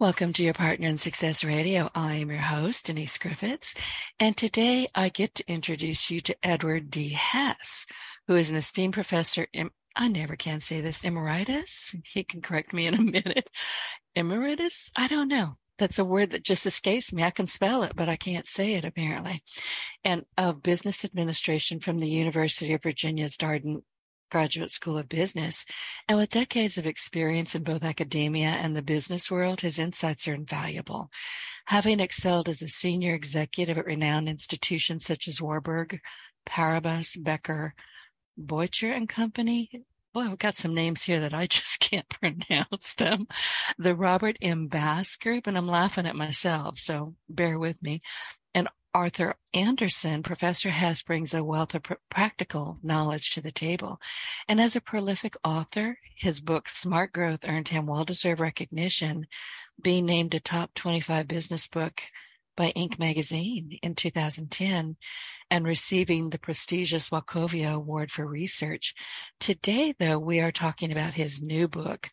Welcome to your Partner in Success Radio. I am your host, Denise Griffiths, and today I get to introduce you to Edward D. Hess, who is an esteemed professor. In, I never can say this, emeritus. He can correct me in a minute. Emeritus? I don't know. That's a word that just escapes me. I can spell it, but I can't say it apparently. And of business administration from the University of Virginia's Darden Graduate School of Business, and with decades of experience in both academia and the business world, his insights are invaluable. Having excelled as a senior executive at renowned institutions such as Warburg, Paribas, Becker, Boettcher and Company, boy, we've got some names here that I just can't pronounce them. The Robert M. Bass Group, and I'm laughing at myself, so bear with me. Arthur Andersen, Professor Hess brings a wealth of pr- practical knowledge to the table. And as a prolific author, his book Smart Growth earned him well deserved recognition, being named a top 25 business book by Inc. magazine in 2010 and receiving the prestigious Wachovia Award for Research. Today, though, we are talking about his new book,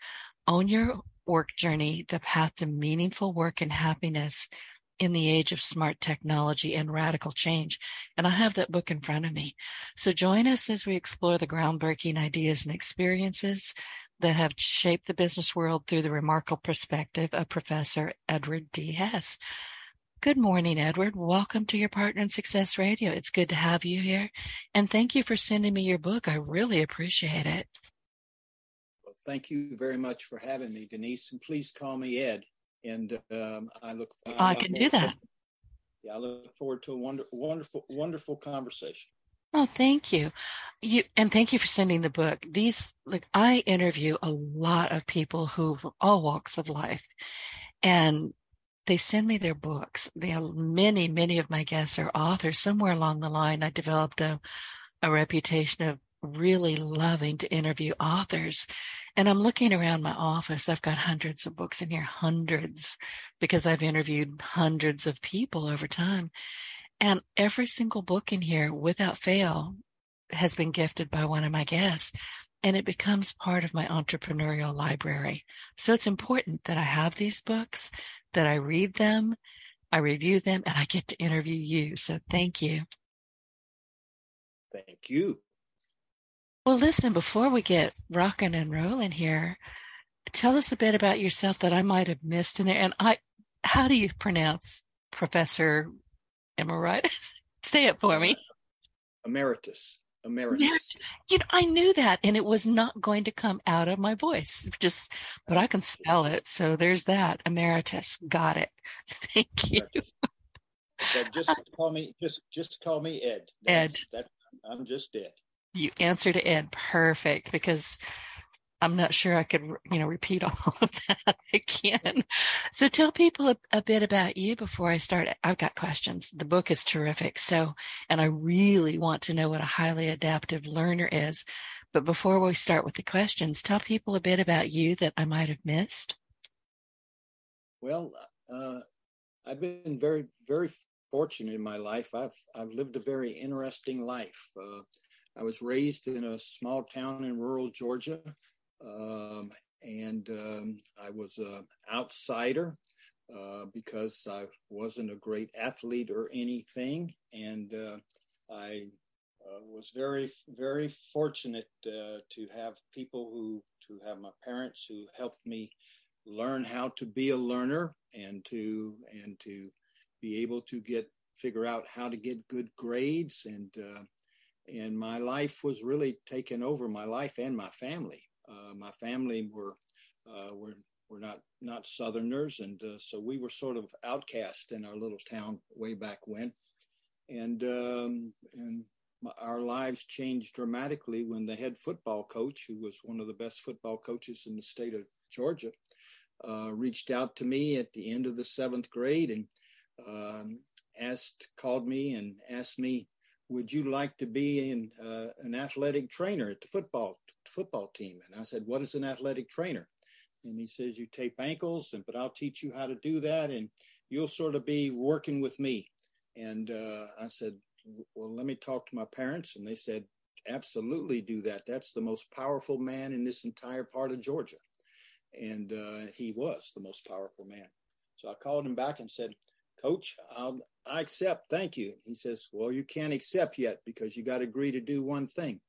Own Your Work Journey, The Path to Meaningful Work and Happiness in the age of smart technology and radical change. And I have that book in front of me. So join us as we explore the groundbreaking ideas and experiences that have shaped the business world through the remarkable perspective of Professor Edward D. Hess. Good morning, Edward. Welcome to your Partner in Success Radio. It's good to have you here. And thank you for sending me your book. I really appreciate it. Well, thank you very much for having me, Denise. And please call me Ed and um, I look. I, I can do that. yeah, I look forward to a wonder, wonderful, wonderful conversation. Oh, thank you. You and thank you for sending the book. These like I interview a lot of people who have all walks of life, and they send me their books. They are many, many of my guests are authors. Somewhere along the line, I developed a a reputation of really loving to interview authors and I'm looking around my office. I've got hundreds of books in here, hundreds, because I've interviewed hundreds of people over time. And every single book in here, without fail, has been gifted by one of my guests. And it becomes part of my entrepreneurial library. So it's important that I have these books, that I read them, I review them, and I get to interview you. So thank you. Thank you. Well, listen, before we get rocking and rolling here, tell us a bit about yourself that I might have missed in there. And I, how do you pronounce Professor Emeritus? Say it for me. Uh, Emeritus. Emeritus. You know, I knew that, and it was not going to come out of my voice. Just, but I can spell it, so there's that. Emeritus. Got it. Thank you. just uh, call me. Just, just call me Ed. That's, Ed. That's, I'm just Ed you answered Ed perfect because I'm not sure I could, you know, repeat all of that again. So tell people a, a, bit about you before I start. I've got questions. The book is terrific. So, and I really want to know what a highly adaptive learner is. But before we start with the questions, tell people a bit about you that I might have missed. Well, uh, I've been very, very fortunate in my life. I've, I've lived a very interesting life. Uh, I was raised in a small town in rural Georgia, um, and um, I was an outsider uh, because I wasn't a great athlete or anything, and uh, I uh, was very, very fortunate uh, to have people who, to have my parents who helped me learn how to be a learner and to and to be able to get figure out how to get good grades and uh, and my life was really taken over my life and my family. Uh, my family were uh, were were not not Southerners, and uh, so we were sort of outcast in our little town way back when, and um, and my, our lives changed dramatically when the head football coach, who was one of the best football coaches in the state of Georgia, uh, reached out to me at the end of the seventh grade and um, asked called me and asked me would you like to be in, uh, an athletic trainer at the football football team? And I said, what is an athletic trainer? And he says, you tape ankles, and but I'll teach you how to do that, and you'll sort of be working with me. And uh, I said, well, let me talk to my parents, and they said, absolutely do that. That's the most powerful man in this entire part of Georgia. and uh, he was the most powerful man. So I called him back and said, Coach, I'll, I accept. Thank you. He says, Well, you can't accept yet because you got to agree to do one thing.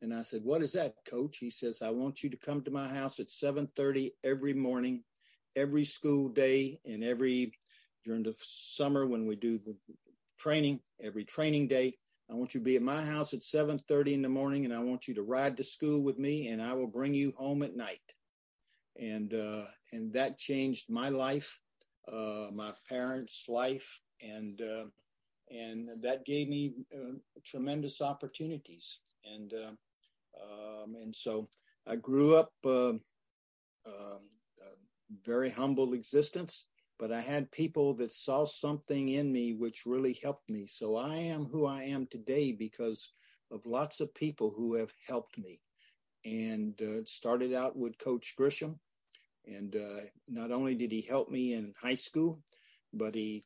And I said, What is that, Coach? He says, I want you to come to my house at 7:30 every morning, every school day, and every during the summer when we do training, every training day. I want you to be at my house at 7:30 in the morning, and I want you to ride to school with me, and I will bring you home at night. And uh, and that changed my life, uh, my parents' life, and uh, and that gave me uh, tremendous opportunities. And uh, um, and so I grew up uh, um, very humble existence but I had people that saw something in me which really helped me. So I am who I am today because of lots of people who have helped me. And uh, started out with Coach Grisham. And uh, not only did he help me in high school, but he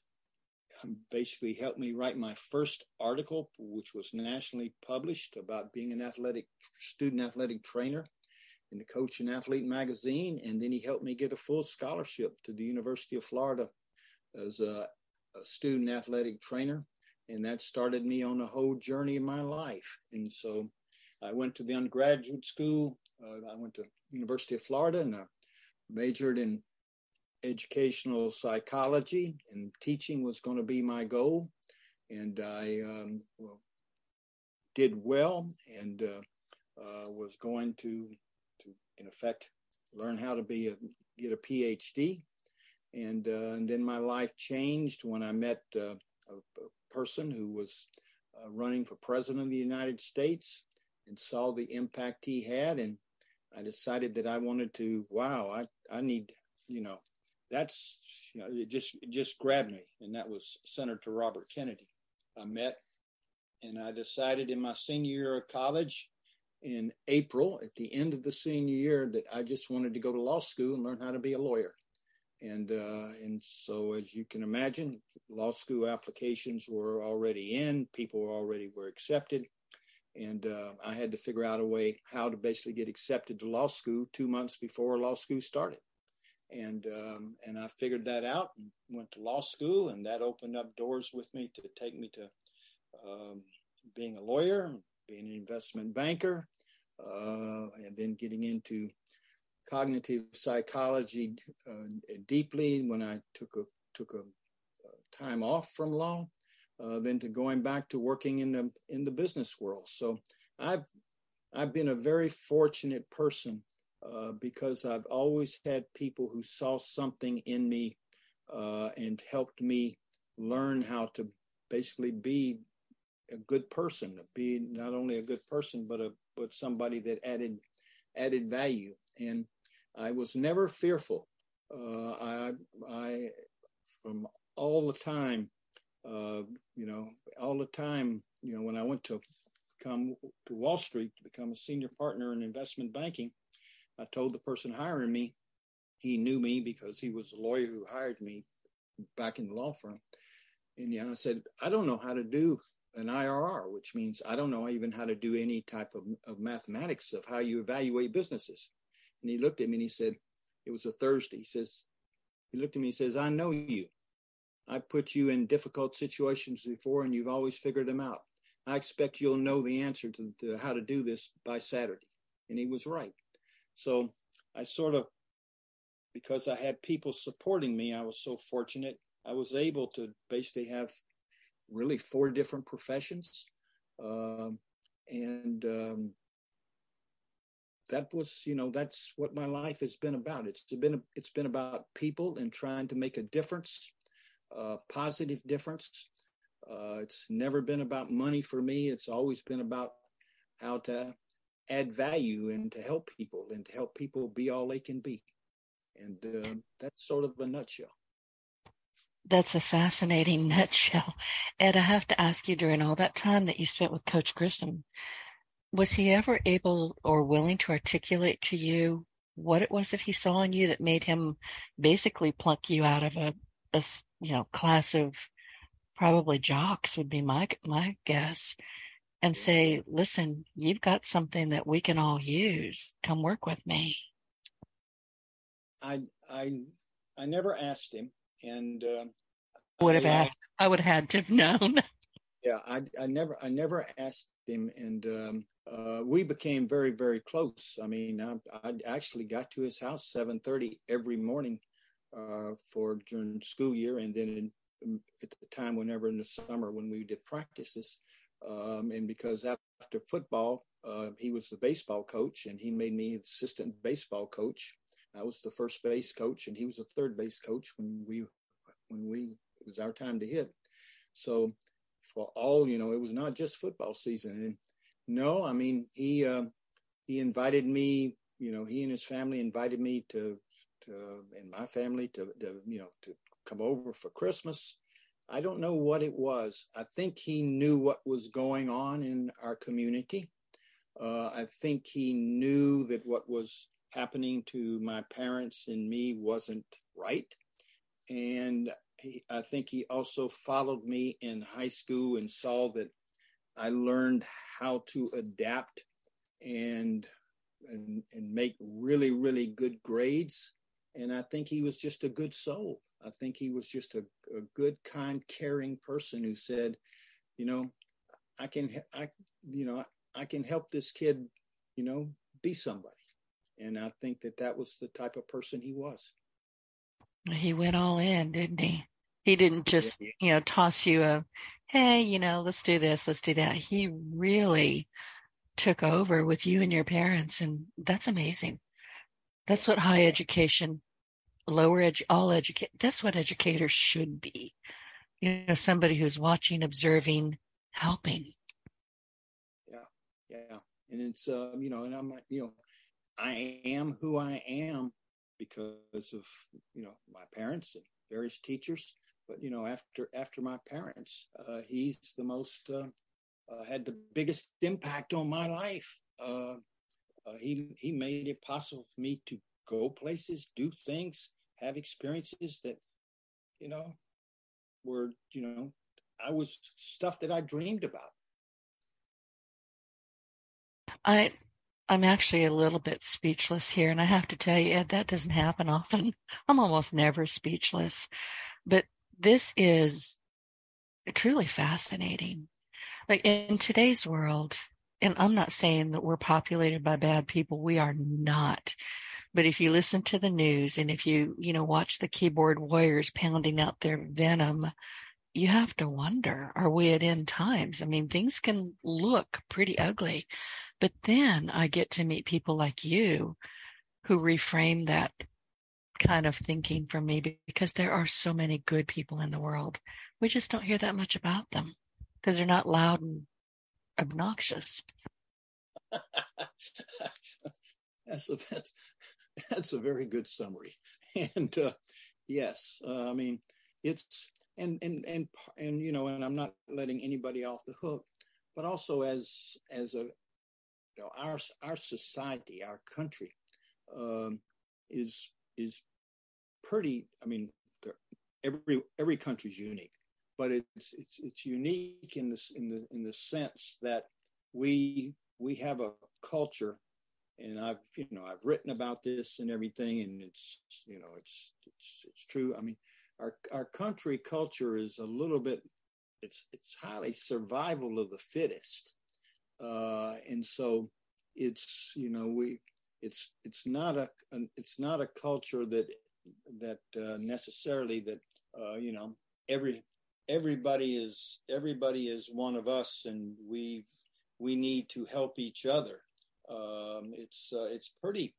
basically helped me write my first article, which was nationally published about being an athletic student athletic trainer in the Coach and Athlete magazine, and then he helped me get a full scholarship to the University of Florida as a, a student athletic trainer, and that started me on a whole journey of my life. And so, I went to the undergraduate school. Uh, I went to University of Florida and majored in educational psychology, and teaching was going to be my goal. And I um, well, did well and uh, uh, was going to to, in effect, learn how to be a, get a PhD. And, uh, and then my life changed when I met uh, a, a, person who was uh, running for president of the United States and saw the impact he had. And I decided that I wanted to, wow, I, I need, you know, that's, you know, it just, it just grabbed me. And that was Senator Robert Kennedy. I met and I decided in my senior year of college in April at the end of the senior year that I just wanted to go to law school and learn how to be a lawyer. And uh, and so as you can imagine, law school applications were already in, people already were accepted, and uh, I had to figure out a way how to basically get accepted to law school two months before law school started. And um, and I figured that out and went to law school, and that opened up doors with me to take me to um, being a lawyer, being an investment banker, uh, and then getting into cognitive psychology uh, deeply when I took a took a uh, time off from law, uh, then to going back to working in the in the business world. So I've I've been a very fortunate person uh, because I've always had people who saw something in me uh, and helped me learn how to basically be a good person, be not only a good person, but a but somebody that added added value. And I was never fearful. Uh, I I from all the time, uh, you know, all the time, you know, when I went to come to Wall Street to become a senior partner in investment banking, I told the person hiring me, he knew me because he was a lawyer who hired me back in the law firm. And yeah, I said, I don't know how to do an IRR, which means I don't know even how to do any type of, of mathematics of how you evaluate businesses. And he looked at me and he said, it was a Thursday. He says, he looked at me and says, I know you. I put you in difficult situations before and you've always figured them out. I expect you'll know the answer to, to how to do this by Saturday. And he was right. So I sort of, because I had people supporting me, I was so fortunate. I was able to basically have really four different professions. Um, and um, that was, you know, that's what my life has been about. It's been it's been about people and trying to make a difference, a positive difference. Uh, it's never been about money for me. It's always been about how to add value and to help people and to help people be all they can be. And uh, that's sort of a nutshell. That's a fascinating nutshell. Ed, I have to ask you during all that time that you spent with Coach Grissom, was he ever able or willing to articulate to you what it was that he saw in you that made him basically pluck you out of a, a you know class of probably jocks would be my my guess and say listen you've got something that we can all use come work with me I I I never asked him, and uh, would have I, asked. I would have had to have known. Yeah, I I never I never asked him, and um, uh, we became very very close. I mean, I, I actually got to his house seven thirty every morning uh, for during school year, and then in, um, at the time, whenever in the summer when we did practices, um, and because after football, uh, he was the baseball coach, and he made me assistant baseball coach. I was the first base coach, and he was the third base coach when we when we it was our time to hit. So for all you know, it was not just football season. And no, I mean he uh, he invited me. You know, he and his family invited me to to and my family to, to you know to come over for Christmas. I don't know what it was. I think he knew what was going on in our community. Uh, I think he knew that what was happening to my parents and me wasn't right. And he, I think he also followed me in high school and saw that I learned how to adapt and and, and make really really good grades. And I think he was just a good soul. I think he was just a, a good, kind, caring person who said, you know, I can, I, you know, I can help this kid, you know, be somebody. And I think that that was the type of person he was. He went all in, didn't he? He didn't just, yeah. you know, toss you a, hey, you know, let's do this, let's do that. He really took over with you and your parents. And that's amazing. That's what high education, lower edge, all educate. That's what educators should be. You know, somebody who's watching, observing, helping. Yeah, yeah, and it's um, you know, and I'm like, you know, I am who I am because of you know my parents and various teachers. But you know, after after my parents, uh, he's the most uh, uh, had the biggest impact on my life. Uh, he he made it possible for me to go places, do things, have experiences that you know were you know I was stuff that I dreamed about. I I'm actually a little bit speechless here, and I have to tell you, Ed, that doesn't happen often. I'm almost never speechless, but this is truly fascinating. Like in today's world, and I'm not saying that we're populated by bad people. We are not. But if you listen to the news and if you, you know, watch the keyboard warriors pounding out their venom, you have to wonder, are we at end times? I mean, things can look pretty ugly, but then I get to meet people like you who reframe that kind of thinking for me because there are so many good people in the world. We just don't hear that much about them because they're not loud and obnoxious. that's a that's, that's a very good summary. And uh, yes, uh, I mean it's and and and and you know, and I'm not letting anybody off the hook, but also as as a you know our our society, our country um, is is pretty. I mean, every every country's unique, but it's it's it's unique in this in the in the sense that we we have a culture and I've you know I've written about this and everything and it's you know it's it's it's true. I mean our our country culture is a little bit it's it's highly survival of the fittest. Uh, and so it's you know we it's it's not a it's not a culture that that uh, necessarily that uh, you know every everybody is everybody is one of us and we we need to help each other. Um, it's uh, it's pretty,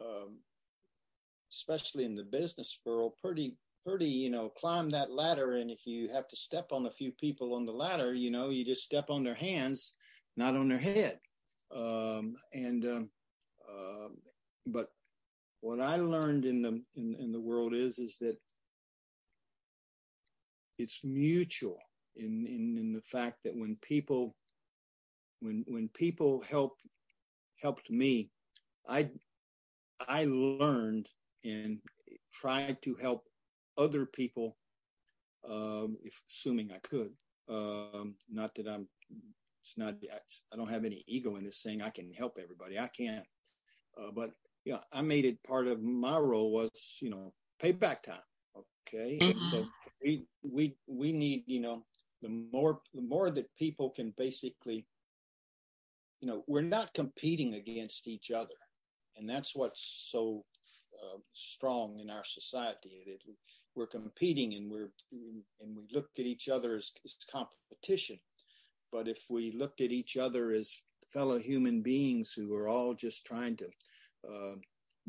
um, especially in the business world, pretty pretty you know climb that ladder and if you have to step on a few people on the ladder you know you just step on their hands not on their head um, and um, uh, but what i learned in the in, in the world is is that it's mutual in, in in the fact that when people when when people help helped me, I I learned and tried to help other people, um, if assuming I could. Um, not that I'm. It's not. I don't have any ego in this saying I can help everybody. I can't. Uh, but yeah, I made it part of my role was, you know, payback time. Okay. Mm-hmm. So. We, we, we need, you know, the more, the more that people can basically, you know, we're not competing against each other. And that's what's so uh, strong in our society that we're competing and we're, and we look at each other as, as competition. But if we looked at each other as fellow human beings who are all just trying to uh,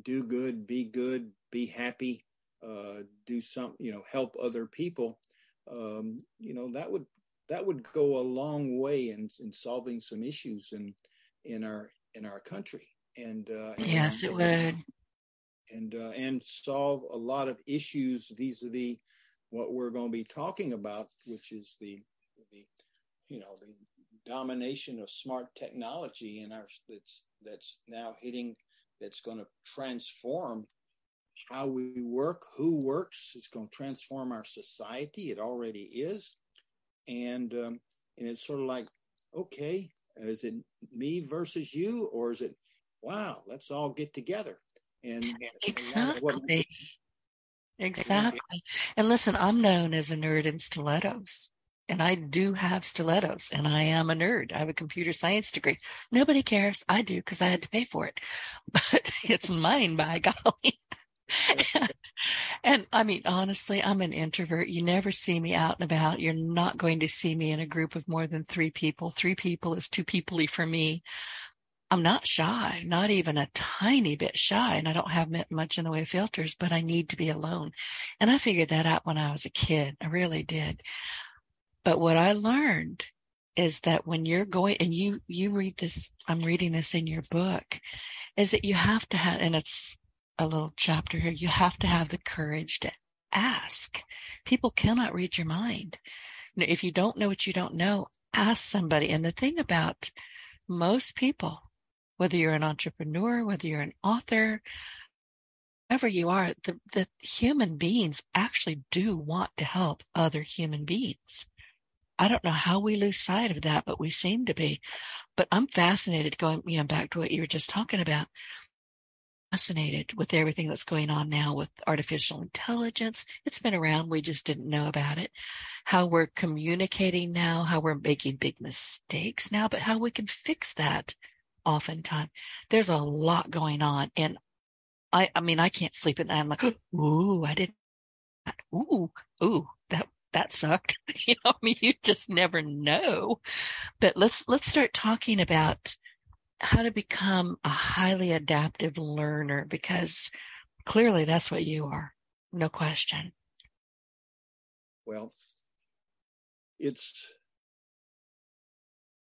do good, be good, be happy, uh, do some, you know, help other people, um, you know, that would that would go a long way in, in solving some issues in in our in our country. And uh, yes, and, it would. And uh, and solve a lot of issues vis-a-vis what we're going to be talking about, which is the the you know the domination of smart technology in our that's that's now hitting that's going to transform how we work, who works. It's going to transform our society. It already is, and um, and it's sort of like, okay, is it me versus you, or is it, wow, let's all get together and exactly, exactly. And listen, I'm known as a nerd in stilettos and I do have stilettos and I am a nerd. I have a computer science degree. Nobody cares. I do because I had to pay for it, but it's mine by golly. And, and, I mean, honestly, I'm an introvert. You never see me out and about. You're not going to see me in a group of more than three people. Three people is too peoply for me. I'm not shy, not even a tiny bit shy, and I don't have much in the way of filters, but I need to be alone. And I figured that out when I was a kid. I really did. But what I learned is that when you're going and you, you read this, I'm reading this in your book, is that you have to have, and it's a little chapter here, you have to have the courage to ask. People cannot read your mind. If you don't know what you don't know, ask somebody. And the thing about most people, whether you're an entrepreneur, whether you're an author, whoever you are, the, the human beings actually do want to help other human beings. I don't know how we lose sight of that, but we seem to be. But I'm fascinated going, you know, back to what you were just talking about. Fascinated with everything that's going on now with artificial intelligence. It's been around. We just didn't know about it. How we're communicating now, how we're making big mistakes now, but how we can fix that oftentimes. There's a lot going on. And I, I mean, I can't sleep at night. I'm like, ooh, I didn't. Ooh, ooh, that that sucked. you know, I mean, you just never know. But let's, let's start talking about how to become a highly adaptive learner because clearly that's what you are. No question. Well, it's,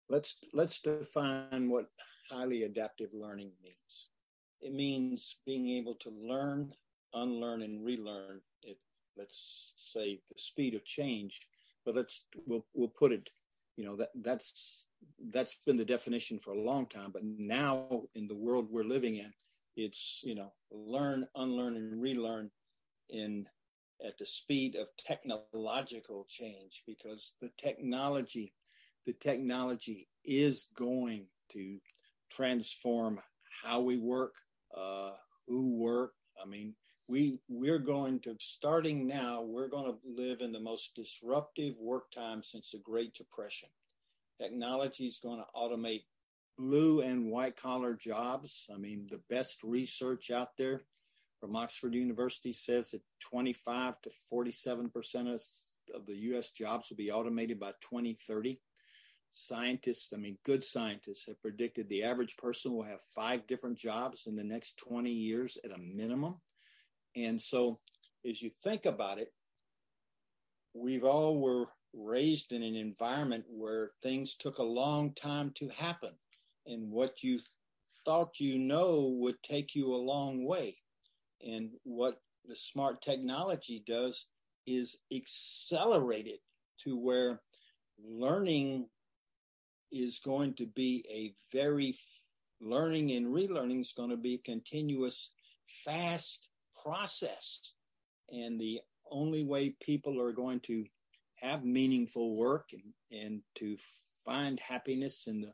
let's, let's define what highly adaptive learning means. It means being able to learn, unlearn, and relearn let's say the speed of change but let's we'll we'll put it you know that that's that's been the definition for a long time but now in the world we're living in it's you know learn unlearn and relearn in at the speed of technological change because the technology the technology is going to transform how we work uh, who work. I mean we we're going to starting now we're going to live in the most disruptive work time since the great depression. Technology is going to automate blue and white collar jobs. I mean the best research out there from oxford university says that 25 to 47 percent of, of the us jobs will be automated by 2030 scientists i mean good scientists have predicted the average person will have five different jobs in the next 20 years at a minimum and so as you think about it, we've all were raised in an environment where things took a long time to happen. And what you thought you know would take you a long way. And what the smart technology does is accelerate it to where learning is going to be a very learning and relearning is going to be continuous, fast process. And the only way people are going to have meaningful work and, and to find happiness in the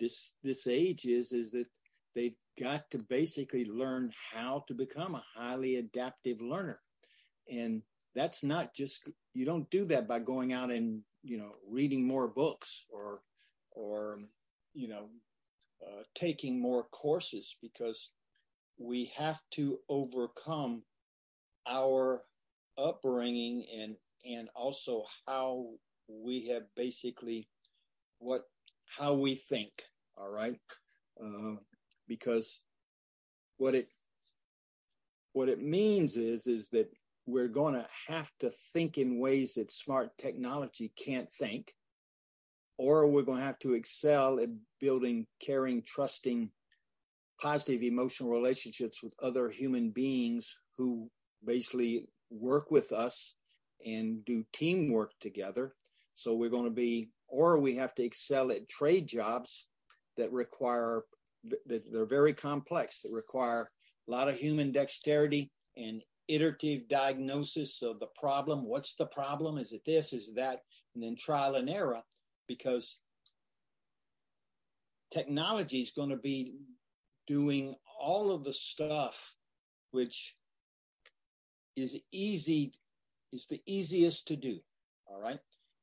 this this age is is that they've got to basically learn how to become a highly adaptive learner. And that's not just you don't do that by going out and you know reading more books or or you know uh, taking more courses because we have to overcome our upbringing and and also how we have basically what how we think all right? Uh, because what it what it means is is that we're going to have to think in ways that smart technology can't think or we're going to have to excel at building caring trusting positive emotional relationships with other human beings who basically work with us and do teamwork together. So we're going to be or we have to excel at trade jobs that require that they're very complex that require a lot of human dexterity and iterative diagnosis of the problem. What's the problem? Is it this? Is it that? And then trial and error because technology is going to be doing all of the stuff which is easy is the easiest to do all right?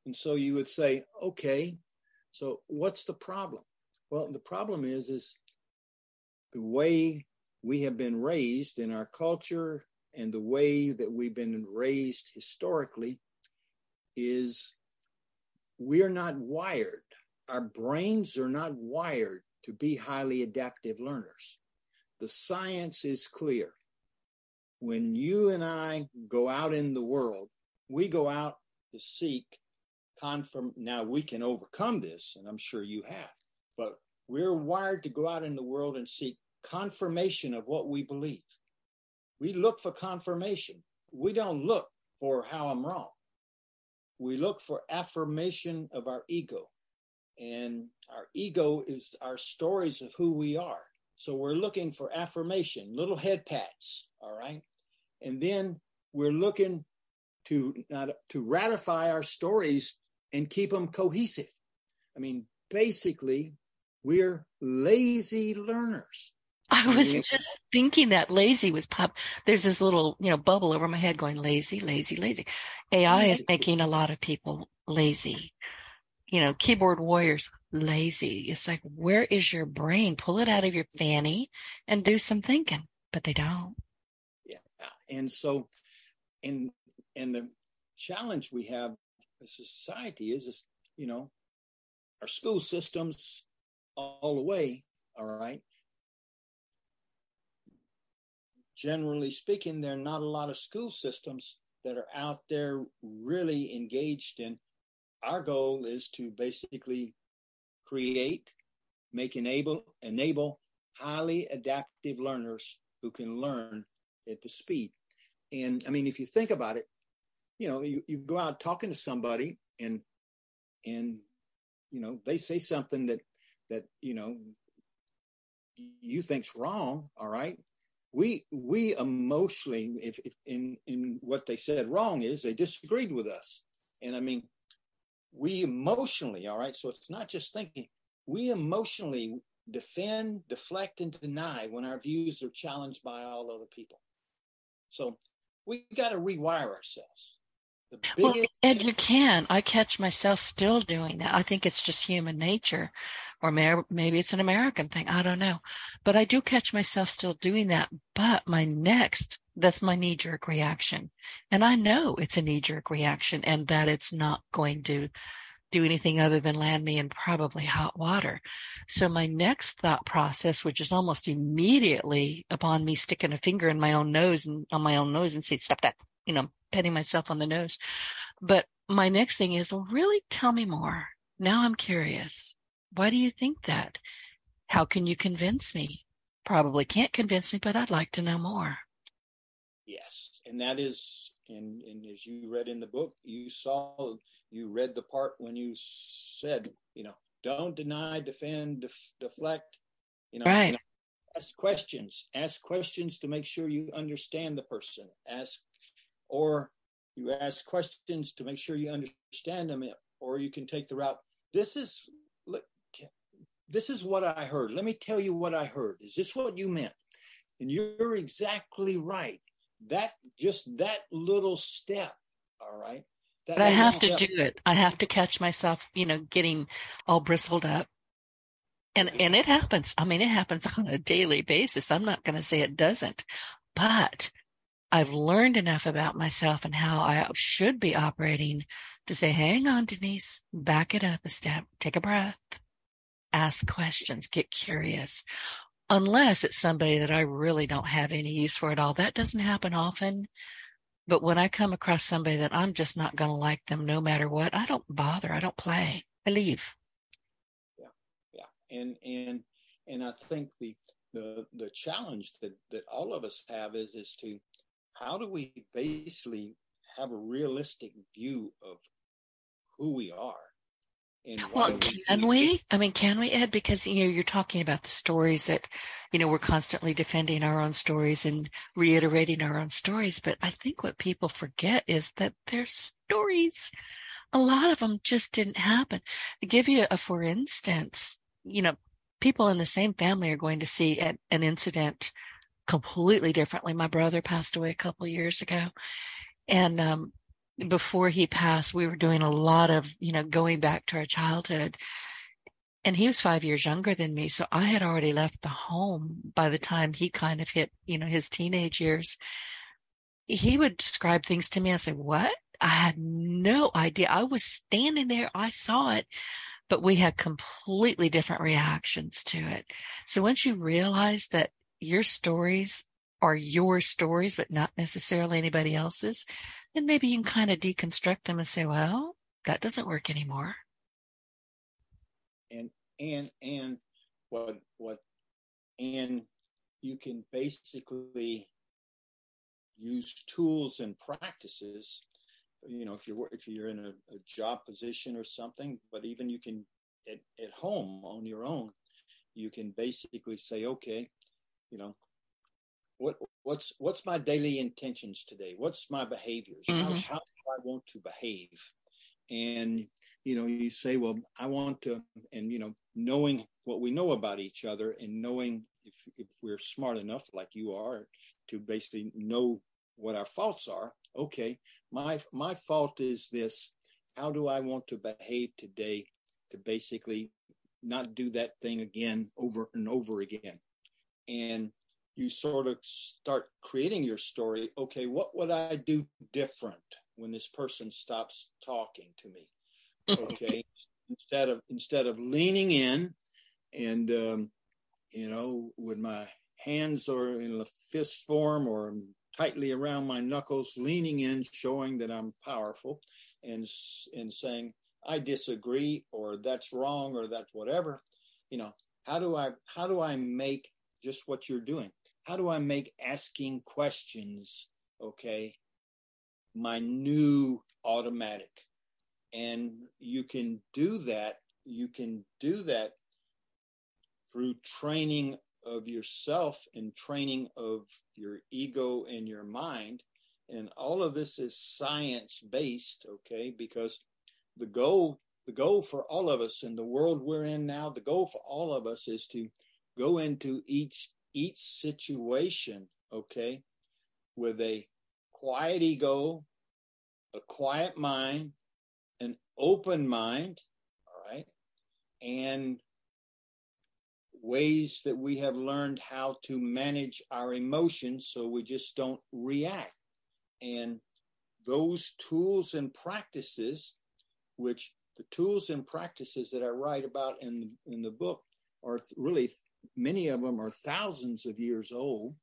And so you would say okay so what's the problem? Well the problem is is the way we have been raised in our culture and the way that we've been raised historically is we're not wired. Our brains are not wired to be highly adaptive learners. The science is clear. When you and i go out in the world we go out to seek confirm now we can overcome this and i'm sure you have but we're wired to go out in the world and seek confirmation of what we believe. We look for confirmation. We don't look for how i'm wrong. We look for affirmation of our ego and our ego is our stories of who we are so we're looking for affirmation little head pats all right and then we're looking to not to ratify our stories and keep them cohesive. I mean, basically, we're lazy learners. I was just thinking that lazy was pop. There's this little, you know, bubble over my head going lazy, lazy, lazy. AI is making a lot of people lazy. You know, keyboard warriors, lazy. It's like, where is your brain? Pull it out of your fanny and do some thinking, but they don't. Yeah. And so, and, and the challenge we have as society is, is you know, our school systems all the way, all right. Generally speaking, there are not a lot of school systems that are out there really engaged in. Our goal is to basically create, make enable, enable highly adaptive learners who can learn at the speed. And I mean, if you think about it, you know, you, you go out talking to somebody and, and, you know, they say something that, that, you know, you think's wrong. All right. We, we emotionally, if, if in, in what they said wrong is they disagreed with us. And I mean, we emotionally, all right. So it's not just thinking, we emotionally defend, deflect, and deny when our views are challenged by all other people. So we got to rewire ourselves. Well, and you can. I catch myself still doing that. I think it's just human nature, or maybe it's an American thing. I don't know. But I do catch myself still doing that. But my next, that's my knee jerk reaction. And I know it's a knee jerk reaction and that it's not going to do anything other than land me in probably hot water. So my next thought process, which is almost immediately upon me sticking a finger in my own nose and on my own nose and saying, stop that, you know, patting myself on the nose. But my next thing is, really tell me more. Now I'm curious. Why do you think that? How can you convince me? Probably can't convince me, but I'd like to know more. Yes. And that is, and, and as you read in the book, you saw, you read the part when you said, you know, don't deny, defend, def- deflect, you know, right. You know, ask questions, ask questions to make sure you understand the person, ask or you ask questions to make sure you understand them, or you can take the route. This is look, this is what I heard. Let me tell you what I heard. Is this what you meant? And you're exactly right. That just that little step, all right. That but I have step, to do it. I have to catch myself, you know, getting all bristled up. And and it happens. I mean, it happens on a daily basis. I'm not going to say it doesn't. But I've learned enough about myself and how I should be operating to say, hang on, Denise, back it up a step, take a breath, ask questions, get curious. Unless it's somebody that I really don't have any use for at all. That doesn't happen often. But when I come across somebody that I'm just not going to like them no matter what, I don't bother. I don't play. I leave. Yeah. Yeah. And, and, and I think the, the, the challenge that, that all of us have is, is to, how do we basically have a realistic view of who we are well, can we? I mean, can we, Ed? Because you know, you're talking about the stories that, you know, we're constantly defending our own stories and reiterating our own stories. But I think what people forget is that their stories, a lot of them just didn't happen. To give you a for instance, you know, people in the same family are going to see an, an incident completely differently. My brother passed away a couple years ago, and um, before he passed, we were doing a lot of, you know, going back to our childhood. And he was five years younger than me. So I had already left the home by the time he kind of hit, you know, his teenage years. He would describe things to me. I said, what? I had no idea. I was standing there. I saw it, but we had completely different reactions to it. So once you realize that your stories are your stories, but not necessarily anybody else's, then maybe you can kind of deconstruct them and say, well, that doesn't work anymore. And and and what what and you can basically use tools and practices you know if you're if you're in a, a job position or something but even you can at, at home on your own you can basically say okay you know what what's what's my daily intentions today? What's my behaviors? Mm-hmm. how, how do i want to behave? And you know you say well i want to and you know knowing what we know about each other and knowing if, if we're smart enough like you are to basically know what our faults are. Okay my my fault is this. How do i want to behave today to basically not do that thing again over and over again? And you sort of start creating your story. Okay, what would I do different when this person stops talking to me? Okay, instead of instead of leaning in and um, you know with my hands are in a fist form or tightly around my knuckles, leaning in, showing that I'm powerful, and and saying I disagree or that's wrong or that's whatever. You know, how do I how do I make just what you're doing? how do I make asking questions, okay, my new automatic? And you can do that. You can do that through training of yourself and training of your ego and your mind. And all of this is science based, okay, because the goal the goal for all of us in the world we're in now, the goal for all of us is to go into each each situation, okay, with a quiet ego, a quiet mind, an open mind, all right, and ways that we have learned how to manage our emotions so we just don't react. And those tools and practices, which the tools and practices that I write about in in the book are really many of them are thousands of years old.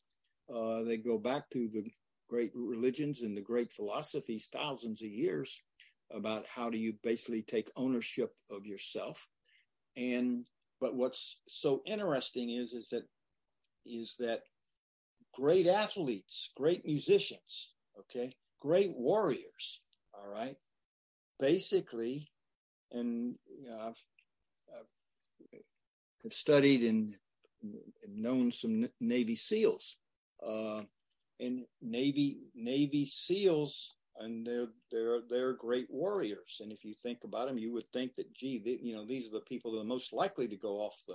Uh, they go back to the great religions and the great philosophies thousands of years about how do you basically take ownership of yourself. And but what's so interesting is is that is that great athletes, great musicians, okay, great warriors, all right, basically, and you know, I've, I've studied and known some Navy SEALs. Uh, and Navy Navy SEALs and they're they're they're great warriors. And if you think about them, you would think that gee, they, you know, these are the people that are most likely to go off the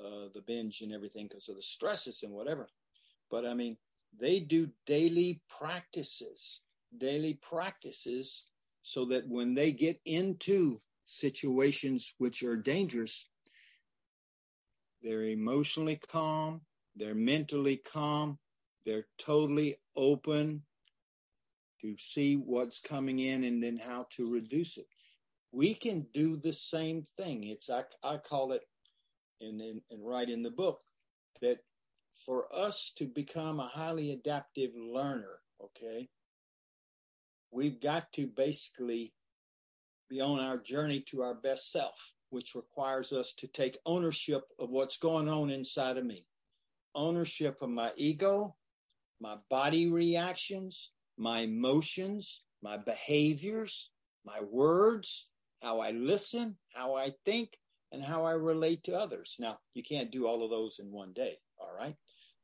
uh, the binge and everything because of the stresses and whatever. But I mean, they do daily practices, daily practices, so that when they get into situations which are dangerous, they're emotionally calm, they're mentally calm, they're totally open to see what's coming in and then how to reduce it. We can do the same thing. It's I, I call it and, and, and write in the book that for us to become a highly adaptive learner, okay, we've got to basically be on our journey to our best self, which requires us to take ownership of what's going on inside of me. Ownership of my ego, my body reactions, my emotions, my behaviors, my words, how I listen, how I think, and how I relate to others. Now, you can't do all of those in one day, all right?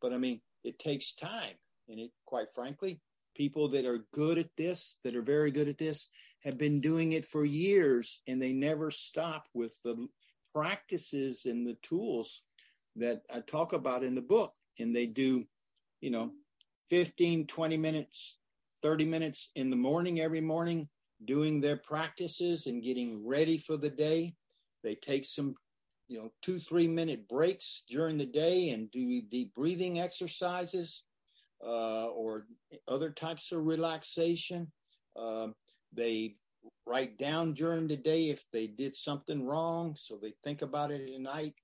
But I mean, it takes time. And it, quite frankly, people that are good at this, that are very good at this, have been doing it for years and they never stop with the practices and the tools that I talk about in the book. And they do, you know, 15, 20 minutes, 30 minutes in the morning every morning, doing their practices and getting ready for the day. They take some, you know, two, three minute breaks during the day and do deep breathing exercises uh, or other types of relaxation. Uh, they write down during the day if they did something wrong, so they think about it at night.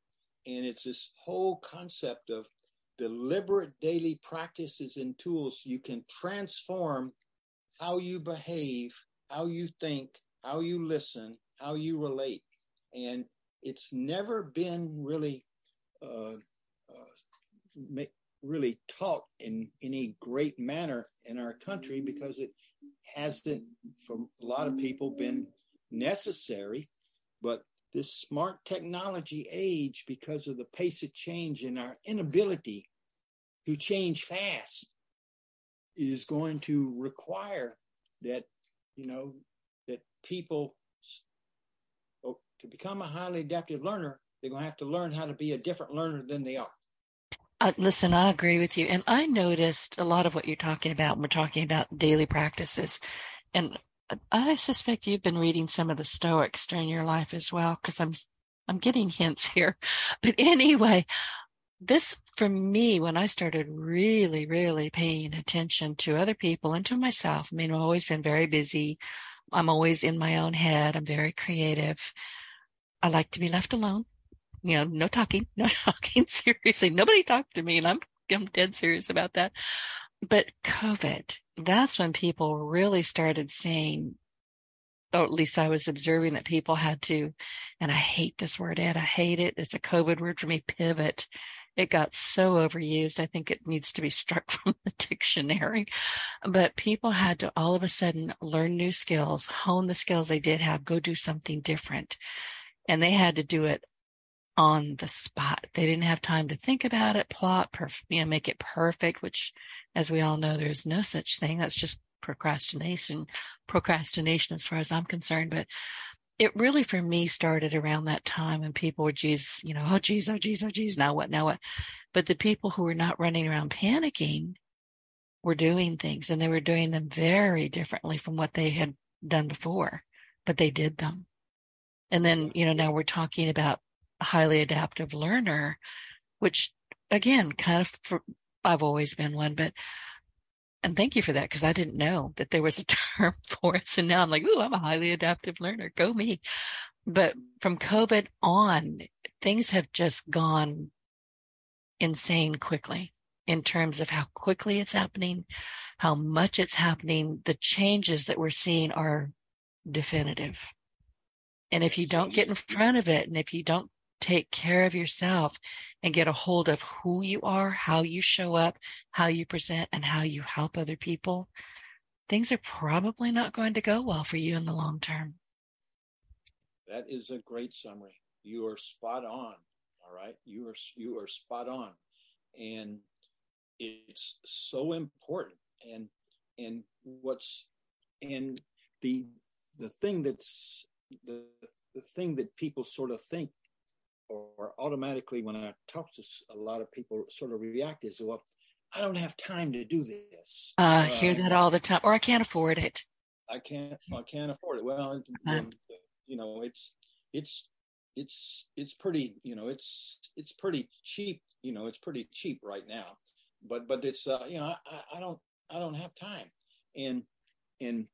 And it's this whole concept of deliberate daily practices and tools. You can transform how you behave, how you think, how you listen, how you relate. And it's never been really uh, uh, really taught in any great manner in our country because it hasn't, for a lot of people, been necessary. But this smart technology age, because of the pace of change and our inability to change fast, is going to require that, you know, that people, oh, to become a highly adaptive learner, they're going to have to learn how to be a different learner than they are. Uh, listen, I agree with you. And I noticed a lot of what you're talking about. When we're talking about daily practices. And I suspect you've been reading some of the Stoics during your life as well, because I'm, I'm getting hints here. But anyway, this for me, when I started really, really paying attention to other people and to myself, I mean, I've always been very busy. I'm always in my own head. I'm very creative. I like to be left alone you know, no talking, no talking. Seriously, nobody talked to me, and I'm I'm dead serious about that. But COVID, that's when people really started saying, or at least I was observing that people had to, and I hate this word, Ed. I hate it. It's a COVID word for me. Pivot. It got so overused. I think it needs to be struck from the dictionary. But people had to all of a sudden learn new skills, hone the skills they did have, go do something different. And they had to do it on the spot. They didn't have time to think about it, plot, perf- you know, make it perfect, which as we all know, there's no such thing. That's just procrastination, procrastination as far as I'm concerned. But it really for me started around that time when people were, geez, you know, oh geez, oh geez, oh geez, now what, now what? But the people who were not running around panicking were doing things and they were doing them very differently from what they had done before, but they did them. And then, you know, now we're talking about highly adaptive learner, which again, kind of, for, I've always been one, but, and thank you for that because I didn't know that there was a term for it. So now I'm like, ooh, I'm a highly adaptive learner. Go me. But from COVID on, things have just gone insane quickly in terms of how quickly it's happening, how much it's happening. The changes that we're seeing are definitive. And if you don't get in front of it and if you don't take care of yourself and get a hold of who you are, how you show up, how you present, and how you help other people, things are probably not going to go well for you in the long term. That is a great summary. You are spot on. All right. You are you are spot on. And it's so important. And and what's and the the thing that's the the thing that people sort of think or automatically when I talk to a lot of people sort of react is well I don't have time to do this. Uh, I hear that all the time, or I can't afford it. I can't. I can't afford it. Well, uh-huh. you know, it's it's it's it's pretty. You know, it's it's pretty cheap. You know, it's pretty cheap right now. But but it's uh, you know I, I don't I don't have time, and and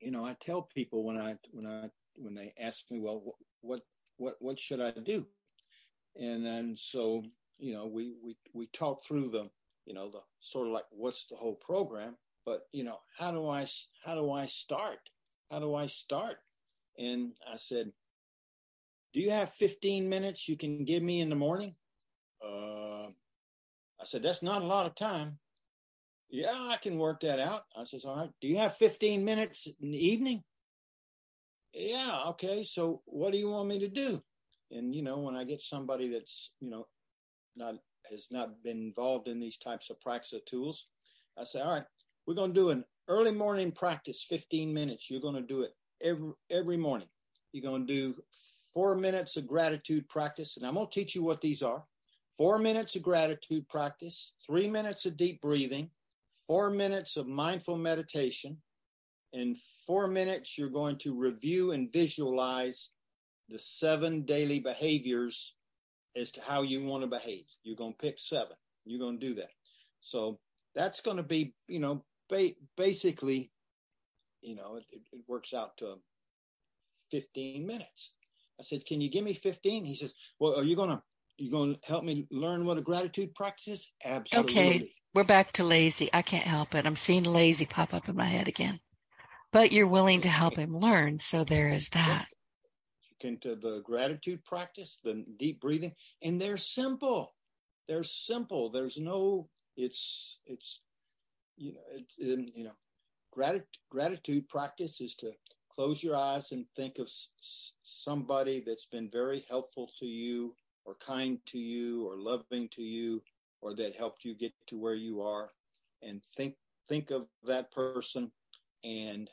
you know I tell people when I when I when they ask me well what what what should I do, and then so you know we we we talk through the you know the sort of like what's the whole program? But you know how do i how do i start? How do i start? And i said do you have 15 minutes you can give me in the morning? Uh, i said that's not a lot of time. Yeah i can work that out. I says all right. Do you have 15 minutes in the evening yeah okay so what do you want me to do and you know when i get somebody that's you know not has not been involved in these types of praxa tools, I say, all right, we're going to do an early morning practice, 15 minutes. You're going to do it every every morning. You're going to do four minutes of gratitude practice, and I'm going to teach you what these are. Four minutes of gratitude practice, three minutes of deep breathing, four minutes of mindful meditation, in four minutes, you're going to review and visualize the seven daily behaviors as to how you want to behave. You're going to pick seven. You're going to do that. So that's going to be, you know, ba- basically, you know, it, it, works out to 15 minutes. I said, "Can you give me 15?" He says, "Well, are you going to you going to help me learn what a gratitude practice is?" Absolutely. Okay, we're back to lazy. I can't help it. I'm seeing lazy pop up in my head again. But you're willing to help him learn, so there is that into the gratitude practice, the deep breathing, and they're simple. They're simple. There's no. It's it's you know it's um, you know gratitude gratitude practice is to close your eyes and think of s- somebody that's been very helpful to you or kind to you or loving to you or that helped you get to where you are and think think of that person and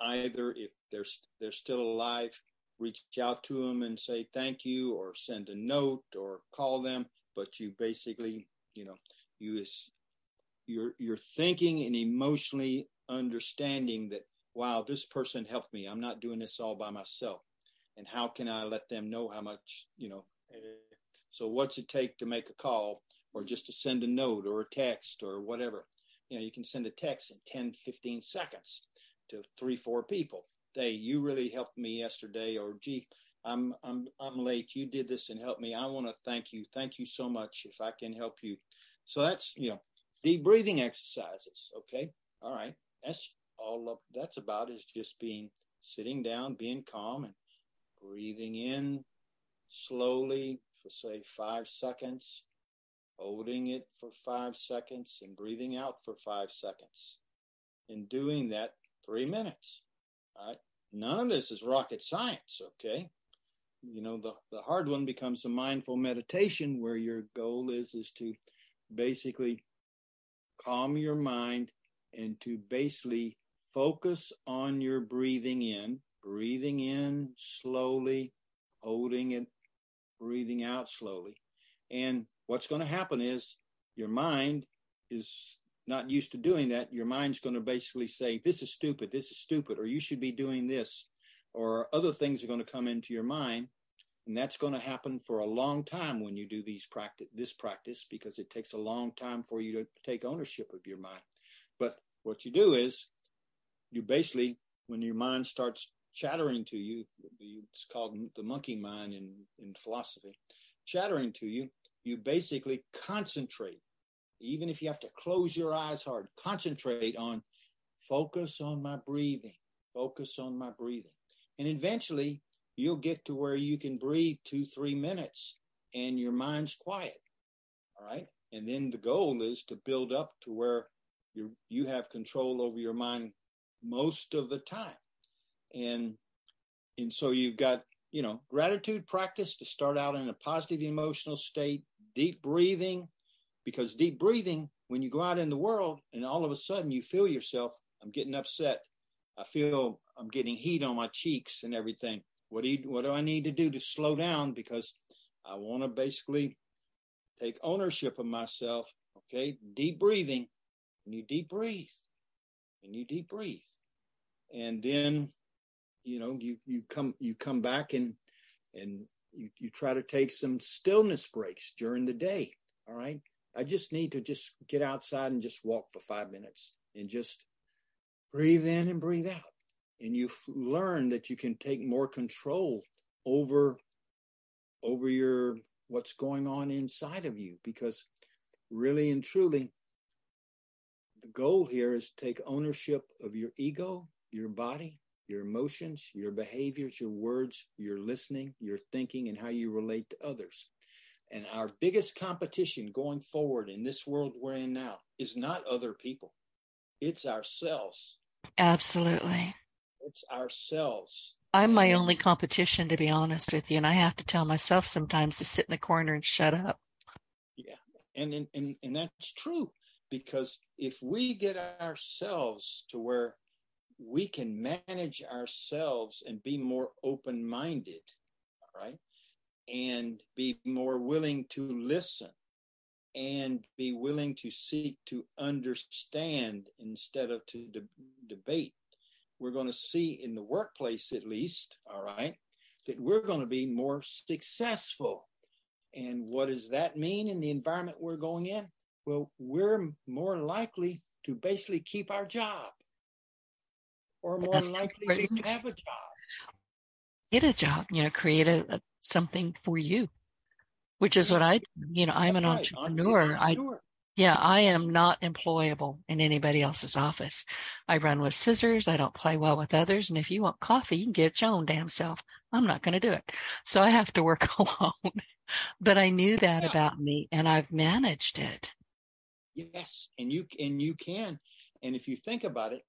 either if they're they're still alive reach out to them and say thank you or send a note or call them. But you basically you know you you're you're thinking and emotionally understanding that wow this person helped me. I'm not doing this all by myself. And how can i let them know how much you know? So what's it take to make a call or just to send a note or a text or whatever? You know you can send a text in 10 15 seconds to three four people hey, you really helped me yesterday, or gee, I'm I'm I'm late. You did this and helped me. I want to thank you. Thank you so much. If I can help you, so that's you know deep breathing exercises. Okay, all right. That's all of that's about is just being sitting down, being calm, and breathing in slowly for say five seconds, holding it for five seconds, and breathing out for five seconds. In doing that, three minutes. None of this is rocket science, okay? You know, the, the hard one becomes the mindful meditation where your goal is is to basically calm your mind and to basically focus on your breathing in, breathing in slowly, holding it, breathing out slowly. And what's going to happen is your mind is not used to doing that, your mind's going to basically say, This is stupid, this is stupid, or you should be doing this, or other things are going to come into your mind. And that's going to happen for a long time when you do these practice this practice because it takes a long time for you to take ownership of your mind. But what you do is you basically, when your mind starts chattering to you, it's called the monkey mind in, in philosophy, chattering to you, you basically concentrate even if you have to close your eyes hard, concentrate on focus on my breathing, focus on my breathing. And eventually you'll get to where you can breathe two, three minutes and your mind's quiet. All right. And then the goal is to build up to where you you have control over your mind most of the time. And and so you've got, you know, gratitude practice to start out in a positive emotional state, deep breathing, because deep breathing, when you go out in the world and all of a sudden you feel yourself, I'm getting upset. I feel I'm getting heat on my cheeks and everything. What do you, what do I need to do to slow down? Because I want to basically take ownership of myself. Okay. Deep breathing. And you deep breathe and you deep breathe. And then, you know, you, you come, you come back and, and you, you try to take some stillness breaks during the day. All right. I just need to just get outside and just walk for five minutes and just breathe in and breathe out. And you learn that you can take more control over over your what's going on inside of you because really and truly the goal here is to take ownership of your ego, your body, your emotions, your behaviors, your words, your listening, your thinking, and how you relate to others. And our biggest competition going forward in this world we're in now is not other people, it's ourselves. Absolutely. It's ourselves. I'm my only competition, to be honest with you. And I have to tell myself sometimes to sit in the corner and shut up. Yeah. And, and, and, and that's true because if we get ourselves to where we can manage ourselves and be more open minded, all right, and be more willing to listen and be willing to seek to understand instead of to de- debate we're going to see in the workplace, at least, all right, that we're going to be more successful. And what does that mean in the environment we're going in? Well, we're more likely to basically keep our job or more That's likely important. to have a job. Get a job, you know, create a, a something for you, which is yeah. what I, you know, I'm That's an right. entrepreneur. entrepreneur. I yeah, I am not employable in anybody else's office. I run with scissors. I don't play well with others. And if you want coffee, you can get it your own damn self. I'm not going to do it. So I have to work alone. but I knew that yeah. about me and I've managed it. Yes. And you, and you can. And if you think about it,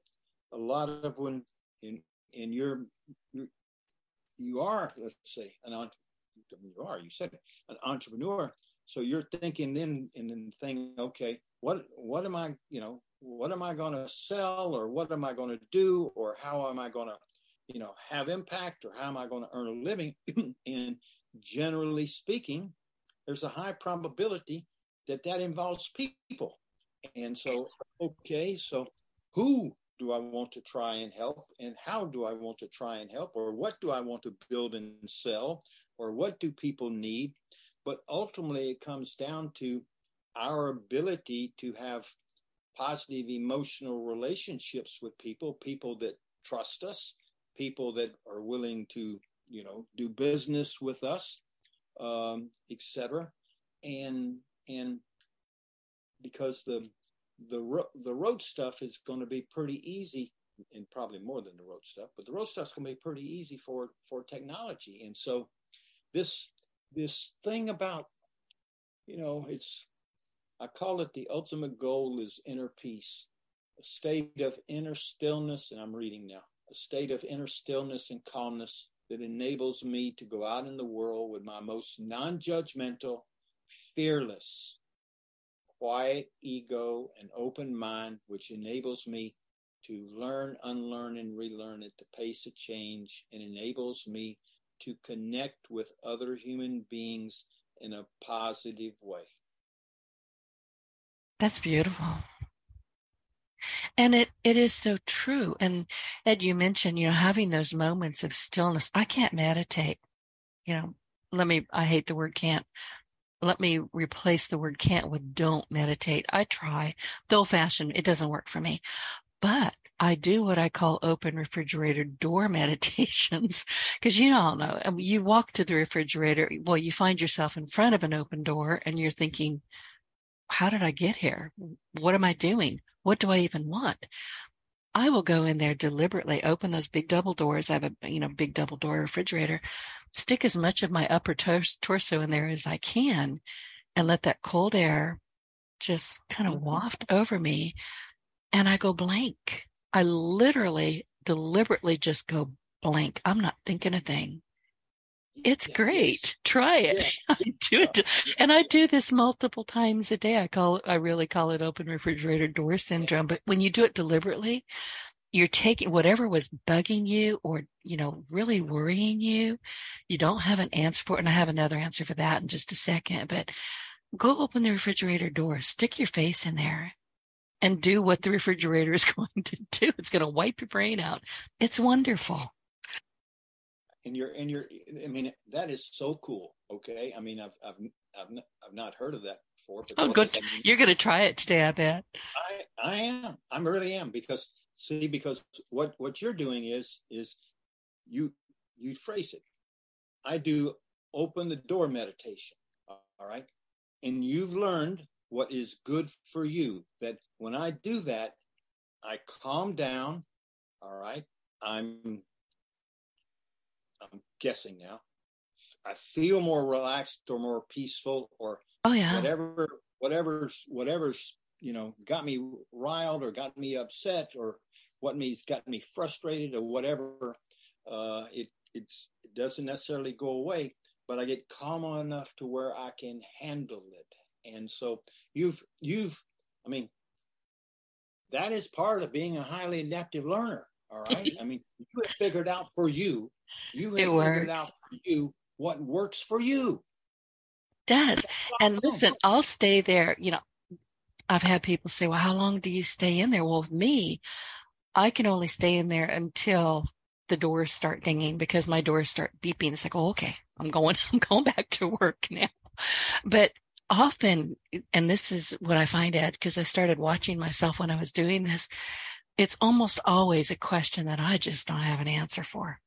a lot of when in, in your, your you are, let's say, an entrepreneur. you are, you said it, an entrepreneur so you're thinking then and then thinking, okay, what what am I, you know, what am I going to sell or what am I going to do or how am I going to, you know, have impact or how am I going to earn a living? and generally speaking, there's a high probability that that involves people. And so, okay, so who do I want to try and help? And how do I want to try and help? Or what do I want to build and sell? Or what do people need? But ultimately, it comes down to our ability to have positive emotional relationships with people, people that trust us, people that are willing to, you know, do business with us, um, etc. And and because the the ro- the road stuff is going to be pretty easy, and probably more than the road stuff, but the road stuff's going to be pretty easy for for technology. And so this this thing about, you know, it's, I call it the ultimate goal is inner peace, a state of inner stillness. And I'm reading now, a state of inner stillness and calmness that enables me to go out in the world with my most non judgmental, fearless, quiet ego, and open mind, which enables me to learn, unlearn, and relearn at the pace of change and enables me to connect with other human beings in a positive way. That's beautiful. And it, it is so true. And Ed, you mentioned, you know, having those moments of stillness. I can't meditate. You know, let me, I hate the word can't. Let me replace the word can't with don't meditate. I try the old fashioned. It doesn't work for me, but I do what I call open refrigerator door meditations because you all know um, you walk to the refrigerator. Well, you find yourself in front of an open door and you're thinking, how did I get here? What am I doing? What do I even want? I will go in there deliberately, open those big double doors. I have a, you know, big double door refrigerator, stick as much of my upper tor- torso in there as I can and let that cold air just kind of mm-hmm. waft over me. And I go blank. I literally deliberately just go blank. I'm not thinking a thing. It's great. Try it. Yeah. I do it. And I do this multiple times a day. I call it, I really call it open refrigerator door syndrome. But when you do it deliberately, you're taking whatever was bugging you or, you know, really worrying you. You don't have an answer for it. And I have another answer for that in just a second, but go open the refrigerator door, stick your face in there and do what the refrigerator is going to do. It's going to wipe your brain out. It's wonderful. And you're, and you're, I mean, that is so cool. Okay. I mean, I've, I've, I've, I've not heard of that before. oh, good. You're going to try it today, I bet. I, I am. I really am because see, because what, what you're doing is, is you, you phrase it. I do open the door meditation. All right. And you've learned what is good for you. That when I do that, I calm down. All right. I'm guessing now. I feel more relaxed or more peaceful or oh yeah. whatever whatever's whatever's you know got me riled or got me upset or what me's got me frustrated or whatever uh, it it's, it doesn't necessarily go away but i get calm enough to where i can handle it. And so you've you've i mean that is part of being a highly adaptive learner all right? I mean you have figured out for you you have it figured works. out for you what works for you. Does. And listen, I'll stay there. You know, I've had people say, well, how long do you stay in there? Well, with me, I can only stay in there until the doors start dinging because my doors start beeping. It's like, oh, okay, I'm going, I'm going back to work now. But often, and this is what I find Ed, because I started watching myself when I was doing this, it's almost always a question that I just don't have an answer for.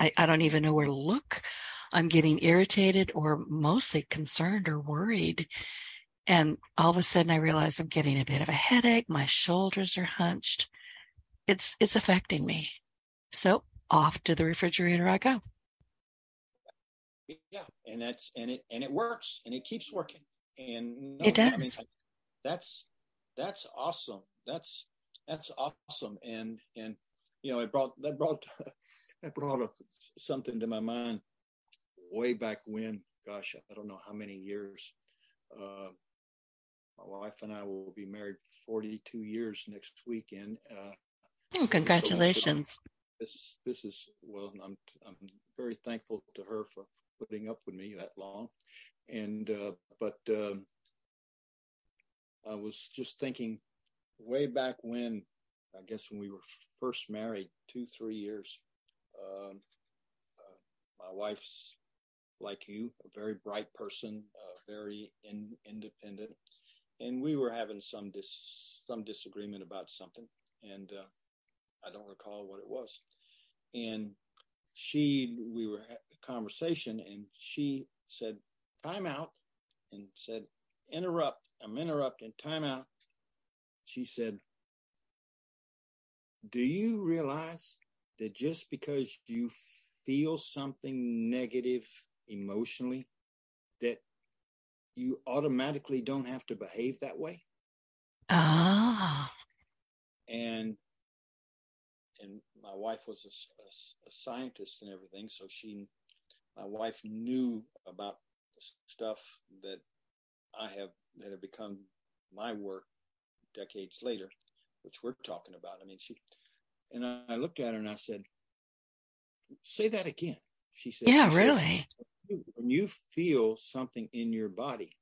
I, I don't even know where to look. I'm getting irritated or mostly concerned or worried. And all of a sudden I realize I'm getting a bit of a headache. My shoulders are hunched. It's, it's affecting me. So off to the refrigerator I go. Yeah. And that's, and it, and it works and it keeps working. And no, it does. I mean, that's, that's awesome. That's, that's awesome. And, and, you know, it brought, that brought, that brought up something to my mind way back when, gosh, I don't know how many years. Uh, my wife and I will be married 42 years next weekend. Uh, oh, congratulations. This, this is, well, I'm, I'm very thankful to her for putting up with me that long. And, uh, but, um, I was just thinking way back when, I guess when we were first married, two, three years, um, uh, my wife's like you, a very bright person, uh, very in, independent, and we were having some dis, some disagreement about something, and uh, I don't recall what it was. And she, we were at a conversation, and she said, "Time out," and said, "Interrupt." I'm interrupting. Time out. She said, "Do you realize that just because you feel something negative emotionally that you automatically don't have to behave that way. Ah. And and my wife was a, a, a, scientist and everything, so she, my wife knew about the stuff that I have that have become my work decades later, which we're talking about. I mean, she and I, I looked at her and I said, "Say that again." She said, "Yeah, she really." Says, when you feel something in your body,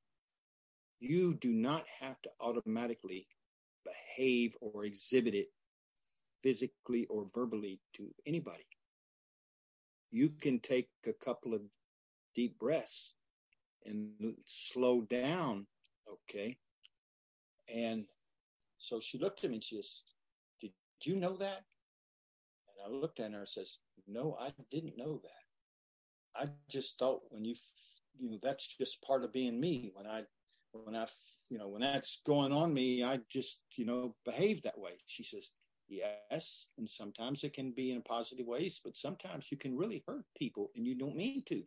you do not have to automatically behave or exhibit it physically or verbally to anybody. You can take a couple of deep breaths and slow down, okay? And so she looked at me and she says, Did you know that? And I looked at her and says, No, I didn't know that. I just thought when you, you know, that's just part of being me. When I, when I, you know, when that's going on me, I just, you know, behave that way. She says, yes. And sometimes it can be in positive ways, but sometimes you can really hurt people and you don't mean to.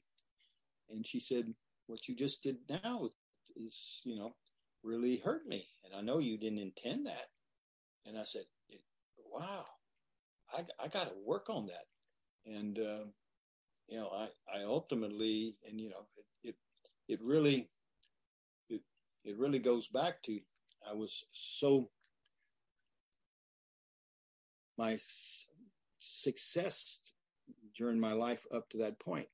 And she said, what you just did now is, you know, really hurt me. And I know you didn't intend that. And I said, wow, I, I got to work on that. And, um, you know, I, I ultimately, and you know, it, it, it really, it, it really goes back to, I was so my success during my life up to that point.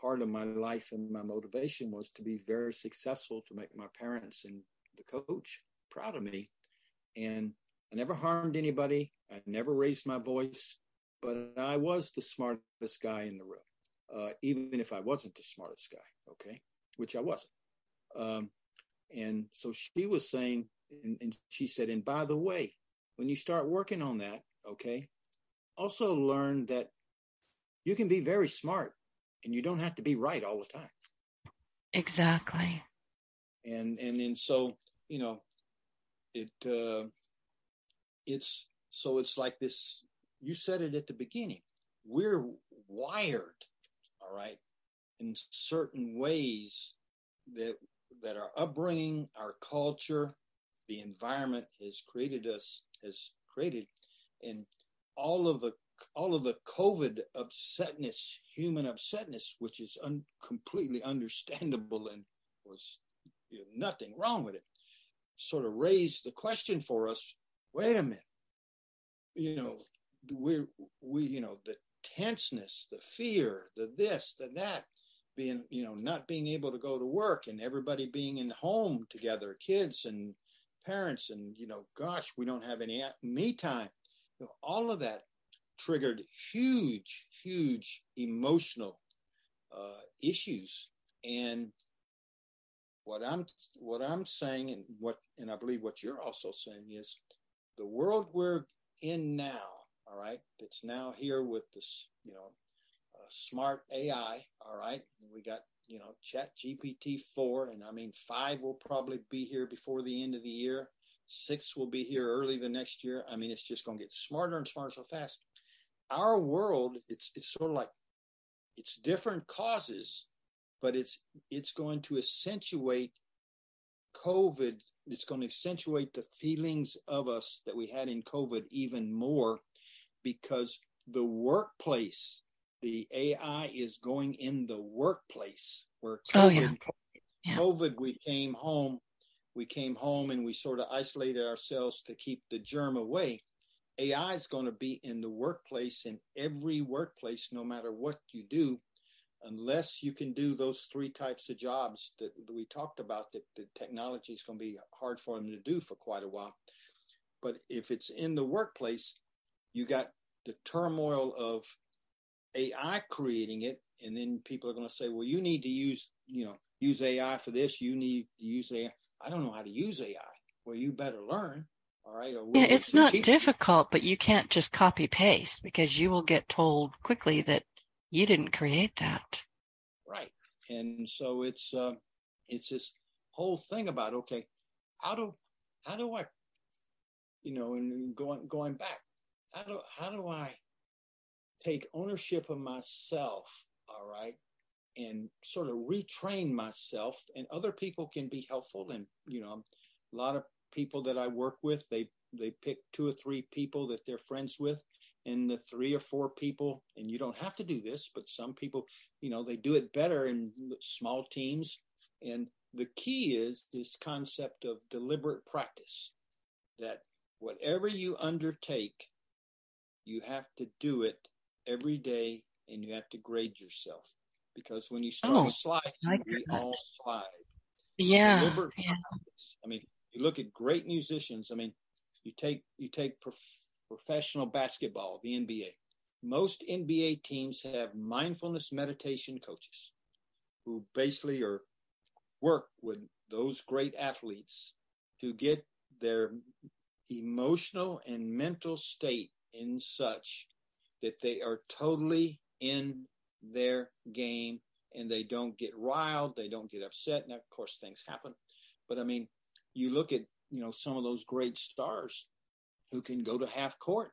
Part of my life and my motivation was to be very successful, to make my parents and the coach proud of me. And I never harmed anybody. I never raised my voice, but I was the smartest guy in the room, uh, even if I wasn't the smartest guy, okay, which I wasn't. Um, and so she was saying, and, and she said, and by the way, when you start working on that, okay, also learn that you can be very smart and you don't have to be right all the time. Exactly. And and and so, you know, it uh it's so it's like this you said it at the beginning. We're wired, all right, in certain ways that that our upbringing, our culture, the environment has created us has created and all of the all of the COVID upsetness, human upsetness, which is un- completely understandable and was you know, nothing wrong with it, sort of raised the question for us: Wait a minute, you know, we we you know the tenseness, the fear, the this, the that, being you know not being able to go to work and everybody being in home together, kids and parents, and you know, gosh, we don't have any me time. You know, all of that triggered huge, huge emotional uh, issues. And what I'm what I'm saying, and what and I believe what you're also saying is, the world we're in now, all right, It's now here with this, you know, uh, smart AI, all right. We got you know Chat GPT four, and I mean five will probably be here before the end of the year. Six will be here early the next year. I mean, it's just going to get smarter and smarter so fast our world it's it's sort of like it's different causes but it's it's going to accentuate covid it's going to accentuate the feelings of us that we had in covid even more because the workplace the ai is going in the workplace where COVID, oh, yeah. Yeah. COVID we came home we came home and we sort of isolated ourselves to keep the germ away AI is going to be in the workplace, in every workplace, no matter what you do, unless you can do those three types of jobs that we talked about, that the technology is going to be hard for them to do for quite a while. But if it's in the workplace, you got the turmoil of AI creating it, and then people are going to say, "Well, you need to use, you know, use AI for this. You need to use AI." I don't know how to use AI. Well, you better learn. All right. Yeah, it's not difficult, but you can't just copy paste because you will get told quickly that you didn't create that. Right. And so it's uh, it's this whole thing about okay, how do how do I, you know, and going going back, how do how do I take ownership of myself? All right, and sort of retrain myself, and other people can be helpful. And you know, a lot of people that I work with, they they pick two or three people that they're friends with, and the three or four people, and you don't have to do this, but some people, you know, they do it better in small teams. And the key is this concept of deliberate practice that whatever you undertake, you have to do it every day and you have to grade yourself. Because when you start oh, sliding, we all slide. Yeah. yeah. I mean, you look at great musicians. I mean, you take you take prof- professional basketball, the NBA. Most NBA teams have mindfulness meditation coaches who basically are work with those great athletes to get their emotional and mental state in such that they are totally in their game and they don't get riled, they don't get upset. Now, of course, things happen, but I mean, you look at you know some of those great stars who can go to half court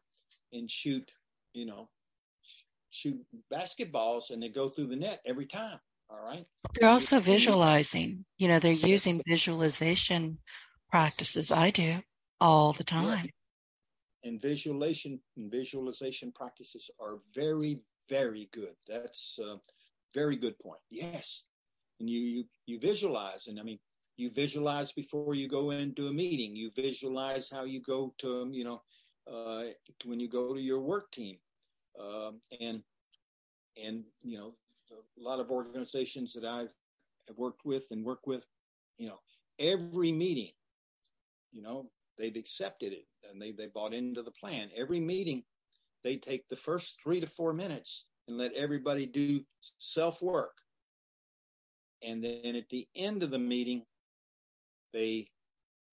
and shoot you know shoot basketballs and they go through the net every time. All right. They're also visualizing you know they're using visualization practices. I do all the time. Yeah. and visualization and visualization practices are very very good. That's a very good point. Yes. And you you you visualize. And i mean you visualize before you go into a meeting. You visualize how you go to you know uh, when you go to your work team, um, and and you know a lot of organizations that I've worked with and work with, you know, every meeting, you know, they've accepted it and they they bought into the plan. Every meeting, they take the first three to four minutes and let everybody do self work, and then at the end of the meeting, they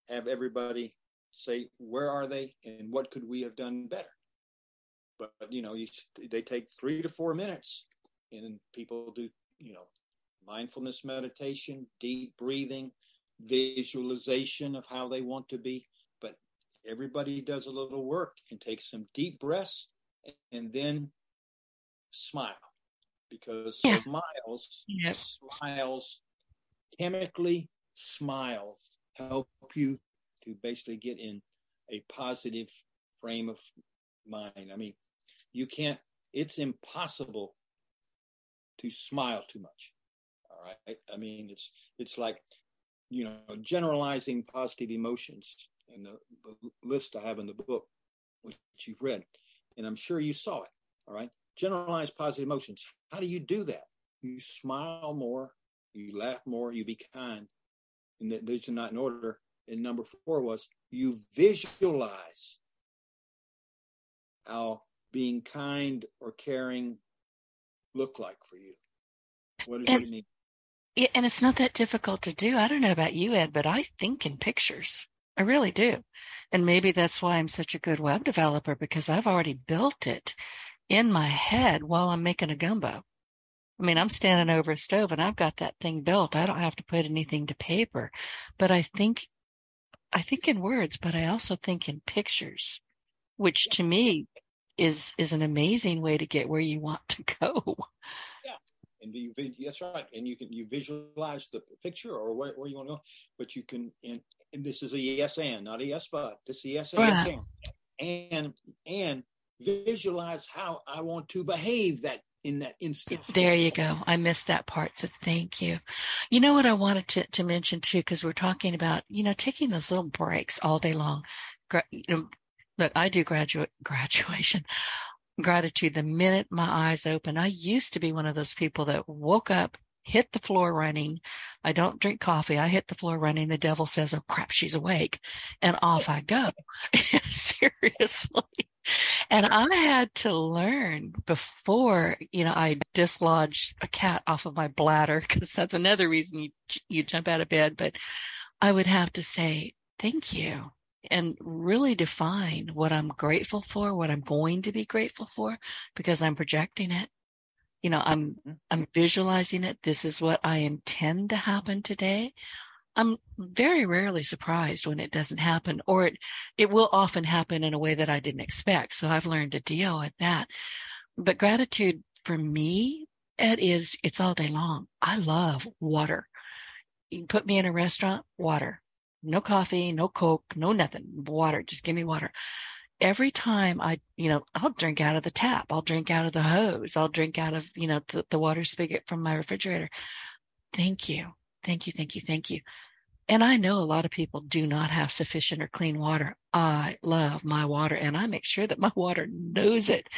have everybody say where are they and what could we have done better? But you know you, they take three to four minutes and people do you know mindfulness meditation deep breathing visualization of how they want to be. But everybody does a little work and takes some deep breaths and then smile because yeah. smiles smiles chemically smiles help you to basically get in a positive frame of mind. I mean, you can't, it's impossible to smile too much. All right. I mean, it's, it's like, you know, generalizing positive emotions and the, the list I have in the book, which you've read, and I'm sure you saw it. All right. Generalize positive emotions. How do you do that? You smile more, you laugh more, you be kind. And these are not in order and number four was you visualize how being kind or caring look like for you. What does and, it mean? Yeah, and it's not that difficult to do. I don't know about you, Ed, but I think in pictures. I really do. And maybe that's why I'm such a good web developer because I've already built it in my head while I'm making a gumbo. I mean, I'm standing over a stove and I've got that thing built. I don't have to put anything to paper, but I think I think in words, but I also think in pictures, which to me is is an amazing way to get where you want to go. Yeah, and you that's right, and you can you visualize the picture or where, where you want to go, but you can and, and this is a yes and not a yes but this is a yes and and and visualize how I want to behave that in that instant. There you go. I missed that part. So thank you. You know what I wanted to, to mention too, because we're talking about, you know, taking those little breaks all day long. You know, look, I do graduate graduation gratitude the minute my eyes open. I used to be one of those people that woke up, hit the floor running. I don't drink coffee. I hit the floor running. The devil says, Oh crap, she's awake. And off I go. Seriously. And I had to learn before, you know, I dislodged a cat off of my bladder because that's another reason you, you jump out of bed. But I would have to say, thank you and really define what I'm grateful for, what I'm going to be grateful for because I'm projecting it. You know, I'm, mm-hmm. I'm visualizing it. This is what I intend to happen today. I'm very rarely surprised when it doesn't happen, or it, it will often happen in a way that I didn't expect. So I've learned to deal with that. But gratitude for me, it is, it's all day long. I love water. You put me in a restaurant, water. No coffee, no Coke, no nothing. Water. Just give me water. Every time I, you know, I'll drink out of the tap. I'll drink out of the hose. I'll drink out of, you know, the, the water spigot from my refrigerator. Thank you. Thank you. Thank you. Thank you. And I know a lot of people do not have sufficient or clean water. I love my water and I make sure that my water knows it.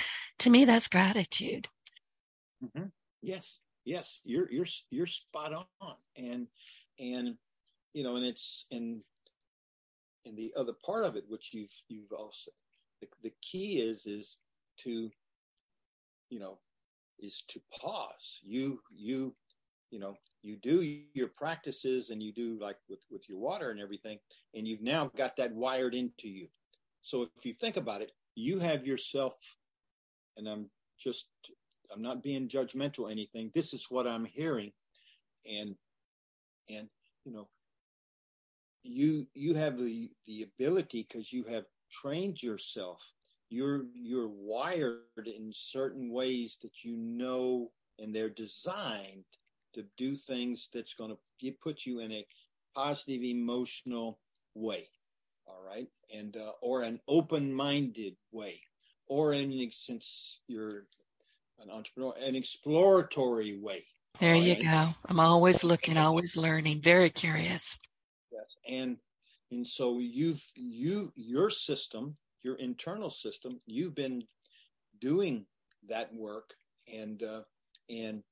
To me, that's gratitude. Mm-hmm. Yes. Yes. You're, you're, you're spot on. And, and, you know, and it's, and, and the other part of it, which you've, you've also, the, the key is, is to, you know, is to pause. You, you, you know, you do your practices and you do like with, with your water and everything, and you've now got that wired into you. So if you think about it, you have yourself, and I'm just, I'm not being judgmental or anything. This is what I'm hearing. And, and, you know, you, you have the, the ability because you have trained yourself. You're, you're wired in certain ways that you know, and they're designed to do things that's going to put you in a positive emotional way all right? And uh, or an open-minded way or in since you're an entrepreneur an exploratory way there you go. I'm always looking always learning. Very curious. Yes and and so you've you your system your internal system. You've been doing that work, and uh, and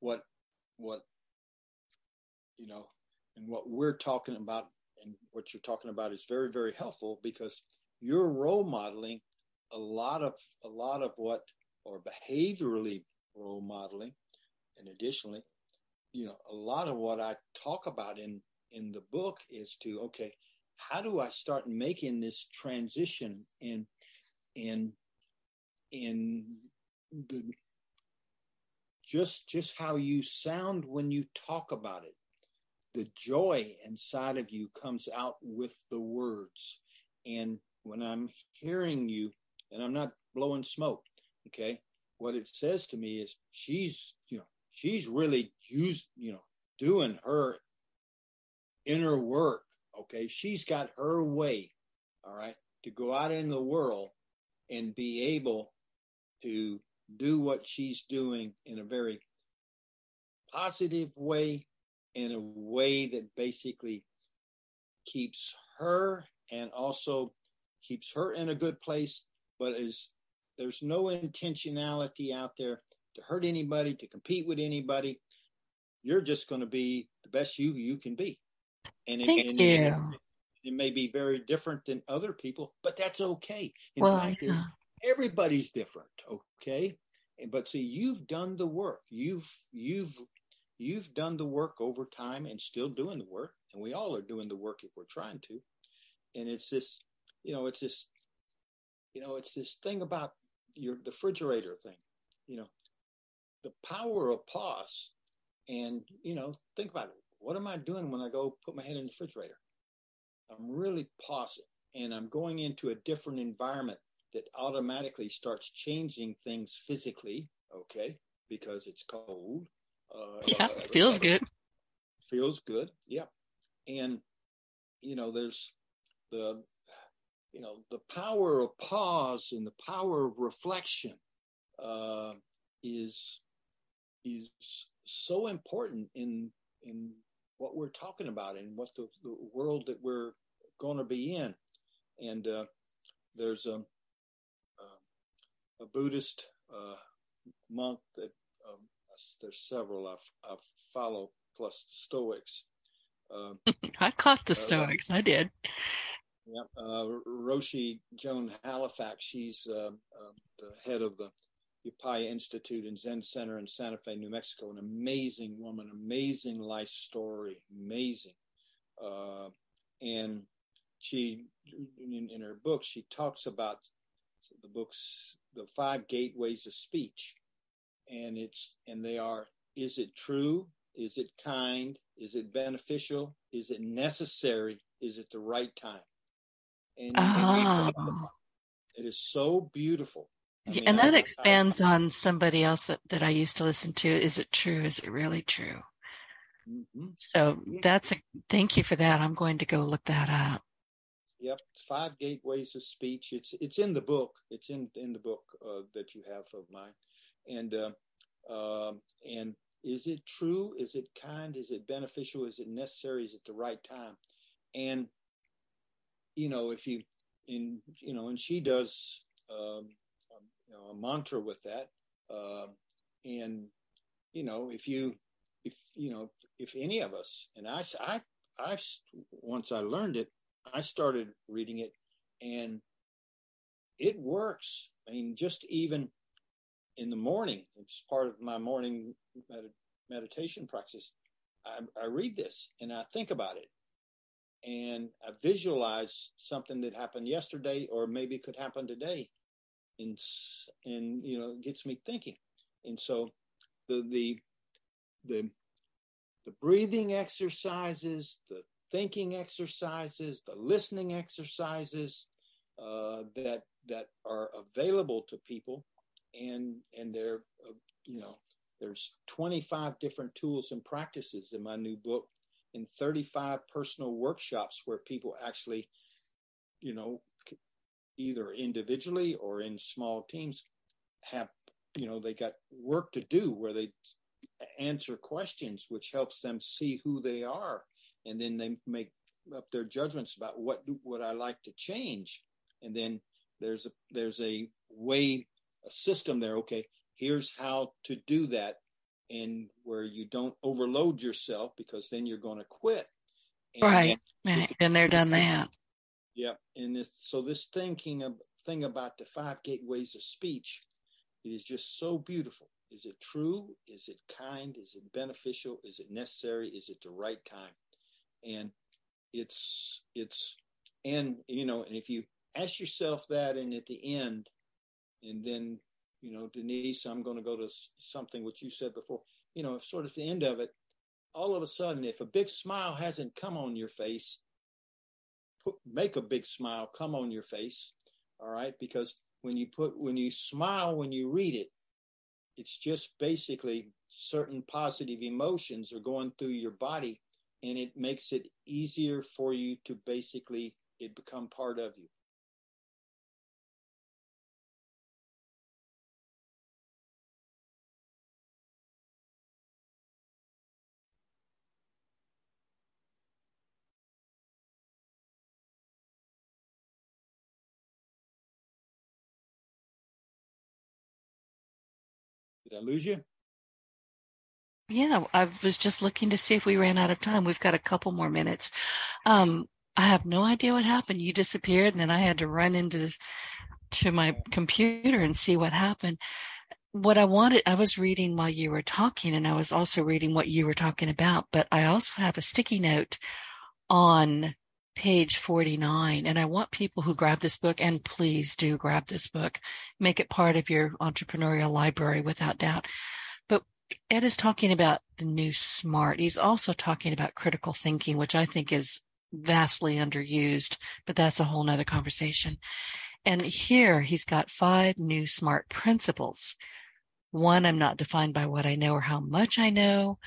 what what you know, and what we're talking about, and what you're talking about is very very helpful because you're role modeling a lot of a lot of what or behaviorally role modeling, and additionally, you know, a lot of what I talk about in in the book is to okay how do I start making this transition in in in the just just how you sound when you talk about it. The joy inside of you comes out with the words. And when i'm hearing you and i'm not blowing smoke okay what it says to me is she's you know she's really used you know doing her inner work Okay. She's got her way. All right. To go out in the world and be able to do what she's doing in a very positive way, in a way that basically keeps her and also keeps her in a good place, but is there's no intentionality out there to hurt anybody, to compete with anybody. You're just going to be the best you you can be. And it, Thank and you. It, may be very different than other people, but that's okay. In well, fact, yeah. everybody's different. Okay. But see, you've done the work. You've you've you've done the work over time and still doing the work. And we all are doing the work if we're trying to. And it's this, you know, it's this, you know, it's this thing about your the refrigerator thing. You know, the power of pause and you know think about it what am I doing when I go put my head in the refrigerator? I'm really pausing and I'm going into a different environment that automatically starts changing things physically, okay, because it's cold. Uh, yeah, feels good. Feels good, yeah. And, you know, there's the, you know, the power of pause and the power of reflection uh, is is so important in in what we're talking about and what the, the world that we're going to be in. And uh, there's a, a, a Buddhist uh, monk that um, there's several I, I follow, plus the Stoics. Uh, I caught the uh, Stoics. I did. Yeah, uh, Roshi Joan Halifax. She's uh, the head of the Upaya Institute and Zen Center in Santa Fe, New Mexico. An amazing woman, amazing life story, amazing. Uh, and she, in, in, her book, she talks about the books, the five gateways of speech, and it's and they are: is it true? Is it kind? Is it beneficial? Is it necessary? Is it the right time? And, and it is so beautiful mean, and that I, expands I, on somebody else that, that I used to listen to. Is it true? Is it really true? Mm-hmm. So that's a thank you for that. I'm going to go look that up. Yep, it's five gateways of speech. It's it's in the book. It's in in the book uh, that you have of mine, and uh, um, and is it true? Is it kind? Is it beneficial? Is it necessary? Is it the right time? And you know, if you in you know, and she does um, you know, a mantra with that. Uh, and you know, if you, if you know, if any of us, and I, I, I, once I learned it, I started reading it, and it works. I mean, just even in the morning, it's part of my morning med- meditation practice. I, I read this and I think about it, and I visualize something that happened yesterday, or maybe could happen today, and and you know it gets me thinking. And so the the the the breathing exercises the thinking exercises the listening exercises uh, that that are available to people and and they're uh, you know there's 25 different tools and practices in my new book and 35 personal workshops where people actually you know either individually or in small teams have you know they got work to do where they answer questions which helps them see who they are. And then they make up their judgments about what what I like to change. And then there's a there's a way a system there. Okay here's how to do that. And where you don't overload yourself because then you're going to quit. And right. and they're done that yeah and so this thinking of thing about the five gateways of speech it is just so beautiful. Is it true? Is it kind? Is it beneficial? Is it necessary? Is it the right time and it's it's and you know and if you ask yourself that and at the end and then you know denise i'm going to go to something which you said before you know sort of the end of it all of a sudden if a big smile hasn't come on your face put, make a big smile come on your face all right? Because when you put when you smile when you read it it's just basically certain positive emotions are going through your body and it makes it easier for you to basically it become part of you Did I lose you? Yeah, I was just looking to see if we ran out of time. We've got a couple more minutes. Um, I have no idea what happened. You disappeared, and then I had to run into to my computer and see what happened. What I wanted, I was reading while you were talking, and I was also reading what you were talking about. But I also have a sticky note on page 49 and i want people who grab this book and please do grab this book make it part of your entrepreneurial library without doubt. But ed is talking about the new smart. He's also talking about critical thinking which i think is vastly underused but that's a whole nother conversation. And here he's got five new smart principles. One i'm not defined by what i know or how much i know.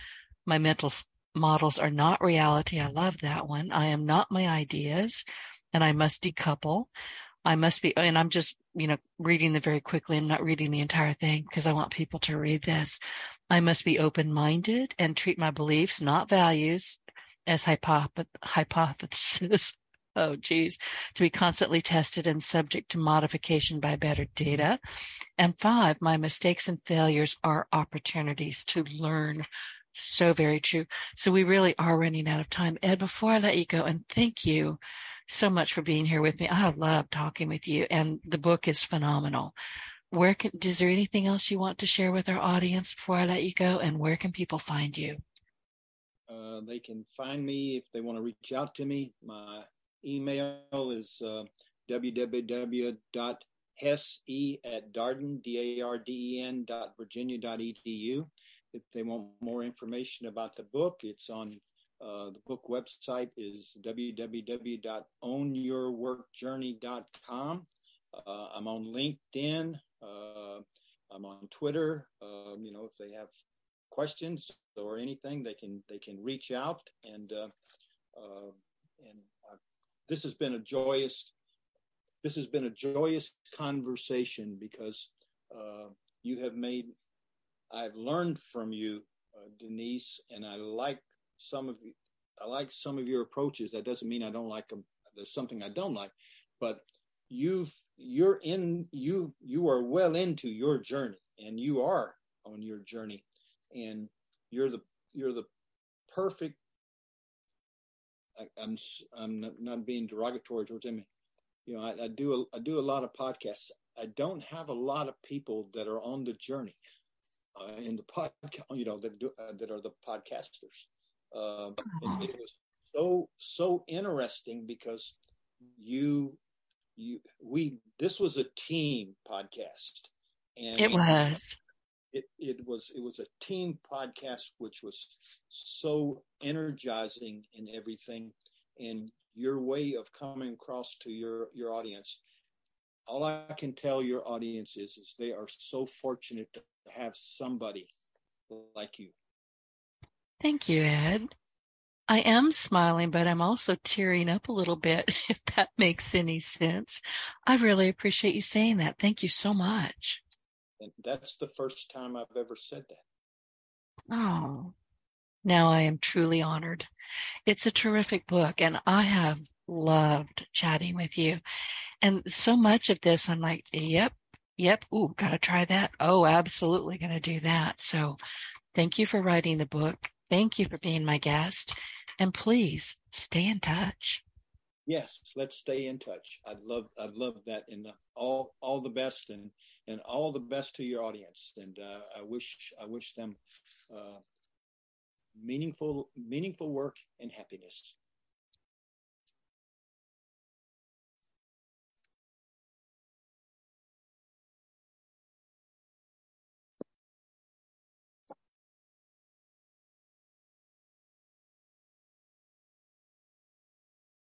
My mental models are not reality. I love that one. I am not my ideas and I must decouple. I must be, and I'm just, you know, reading them very quickly. I'm not reading the entire thing because I want people to read this. I must be open minded and treat my beliefs, not values, as hypoth- hypothesis. Oh, geez, to be constantly tested and subject to modification by better data. And five, my mistakes and failures are opportunities to learn so very true. So we really are running out of time. Ed, before I let you go, and thank you so much for being here with me. I love talking with you, and the book is phenomenal. Where can is there anything else you want to share with our audience before I let you go? And where can people find you? Uh, they can find me if they want to reach out to me. My email is uh, www.hesse at darden, D-A-R-D-E-N dot Virginia dot edu. If they want more information about the book, it's on uh, the book website is www.ownyourworkjourney.com. Uh, I'm on LinkedIn. Uh, I'm on Twitter. Um, you know, if they have questions or anything, they can they can reach out. And uh, uh, and uh, this has been a joyous this has been a joyous conversation because you have made I've learned from you, uh, Denise, and I like some of you. I like some of your approaches. That doesn't mean I don't like them. There's something I don't like, but you've you're in you you are well into your journey, and you are on your journey, and you're the you're the perfect. I, am I'm, I'm not being derogatory towards him. You know, I, I do a, I do a lot of podcasts. I don't have a lot of people that are on the journey uh, in the podcast, you know, that do, uh, that are the podcasters. Uh, and it was so so interesting because you you we this was a team podcast, and it was. It, it was it was a team podcast which was so energizing in everything and your way of coming across to your your audience all I can tell your audience is, is they are so fortunate to have somebody like you. Thank you, Ed. I am smiling, but I'm also tearing up a little bit, if that makes any sense. I really appreciate you saying that. Thank you so much. And that's the first time I've ever said that. Oh, now I am truly honored. It's a terrific book, and I have loved chatting with you. And so much of this, I'm like, yep, yep, ooh, gotta try that. Oh, absolutely gonna do that. So thank you for writing the book. Thank you for being my guest. And please stay in touch. Yes, let's stay in touch. I'd love, I'd love that. And uh, all, all the best, and and all the best to your audience. And uh, I wish, I wish them uh, meaningful, meaningful work and happiness.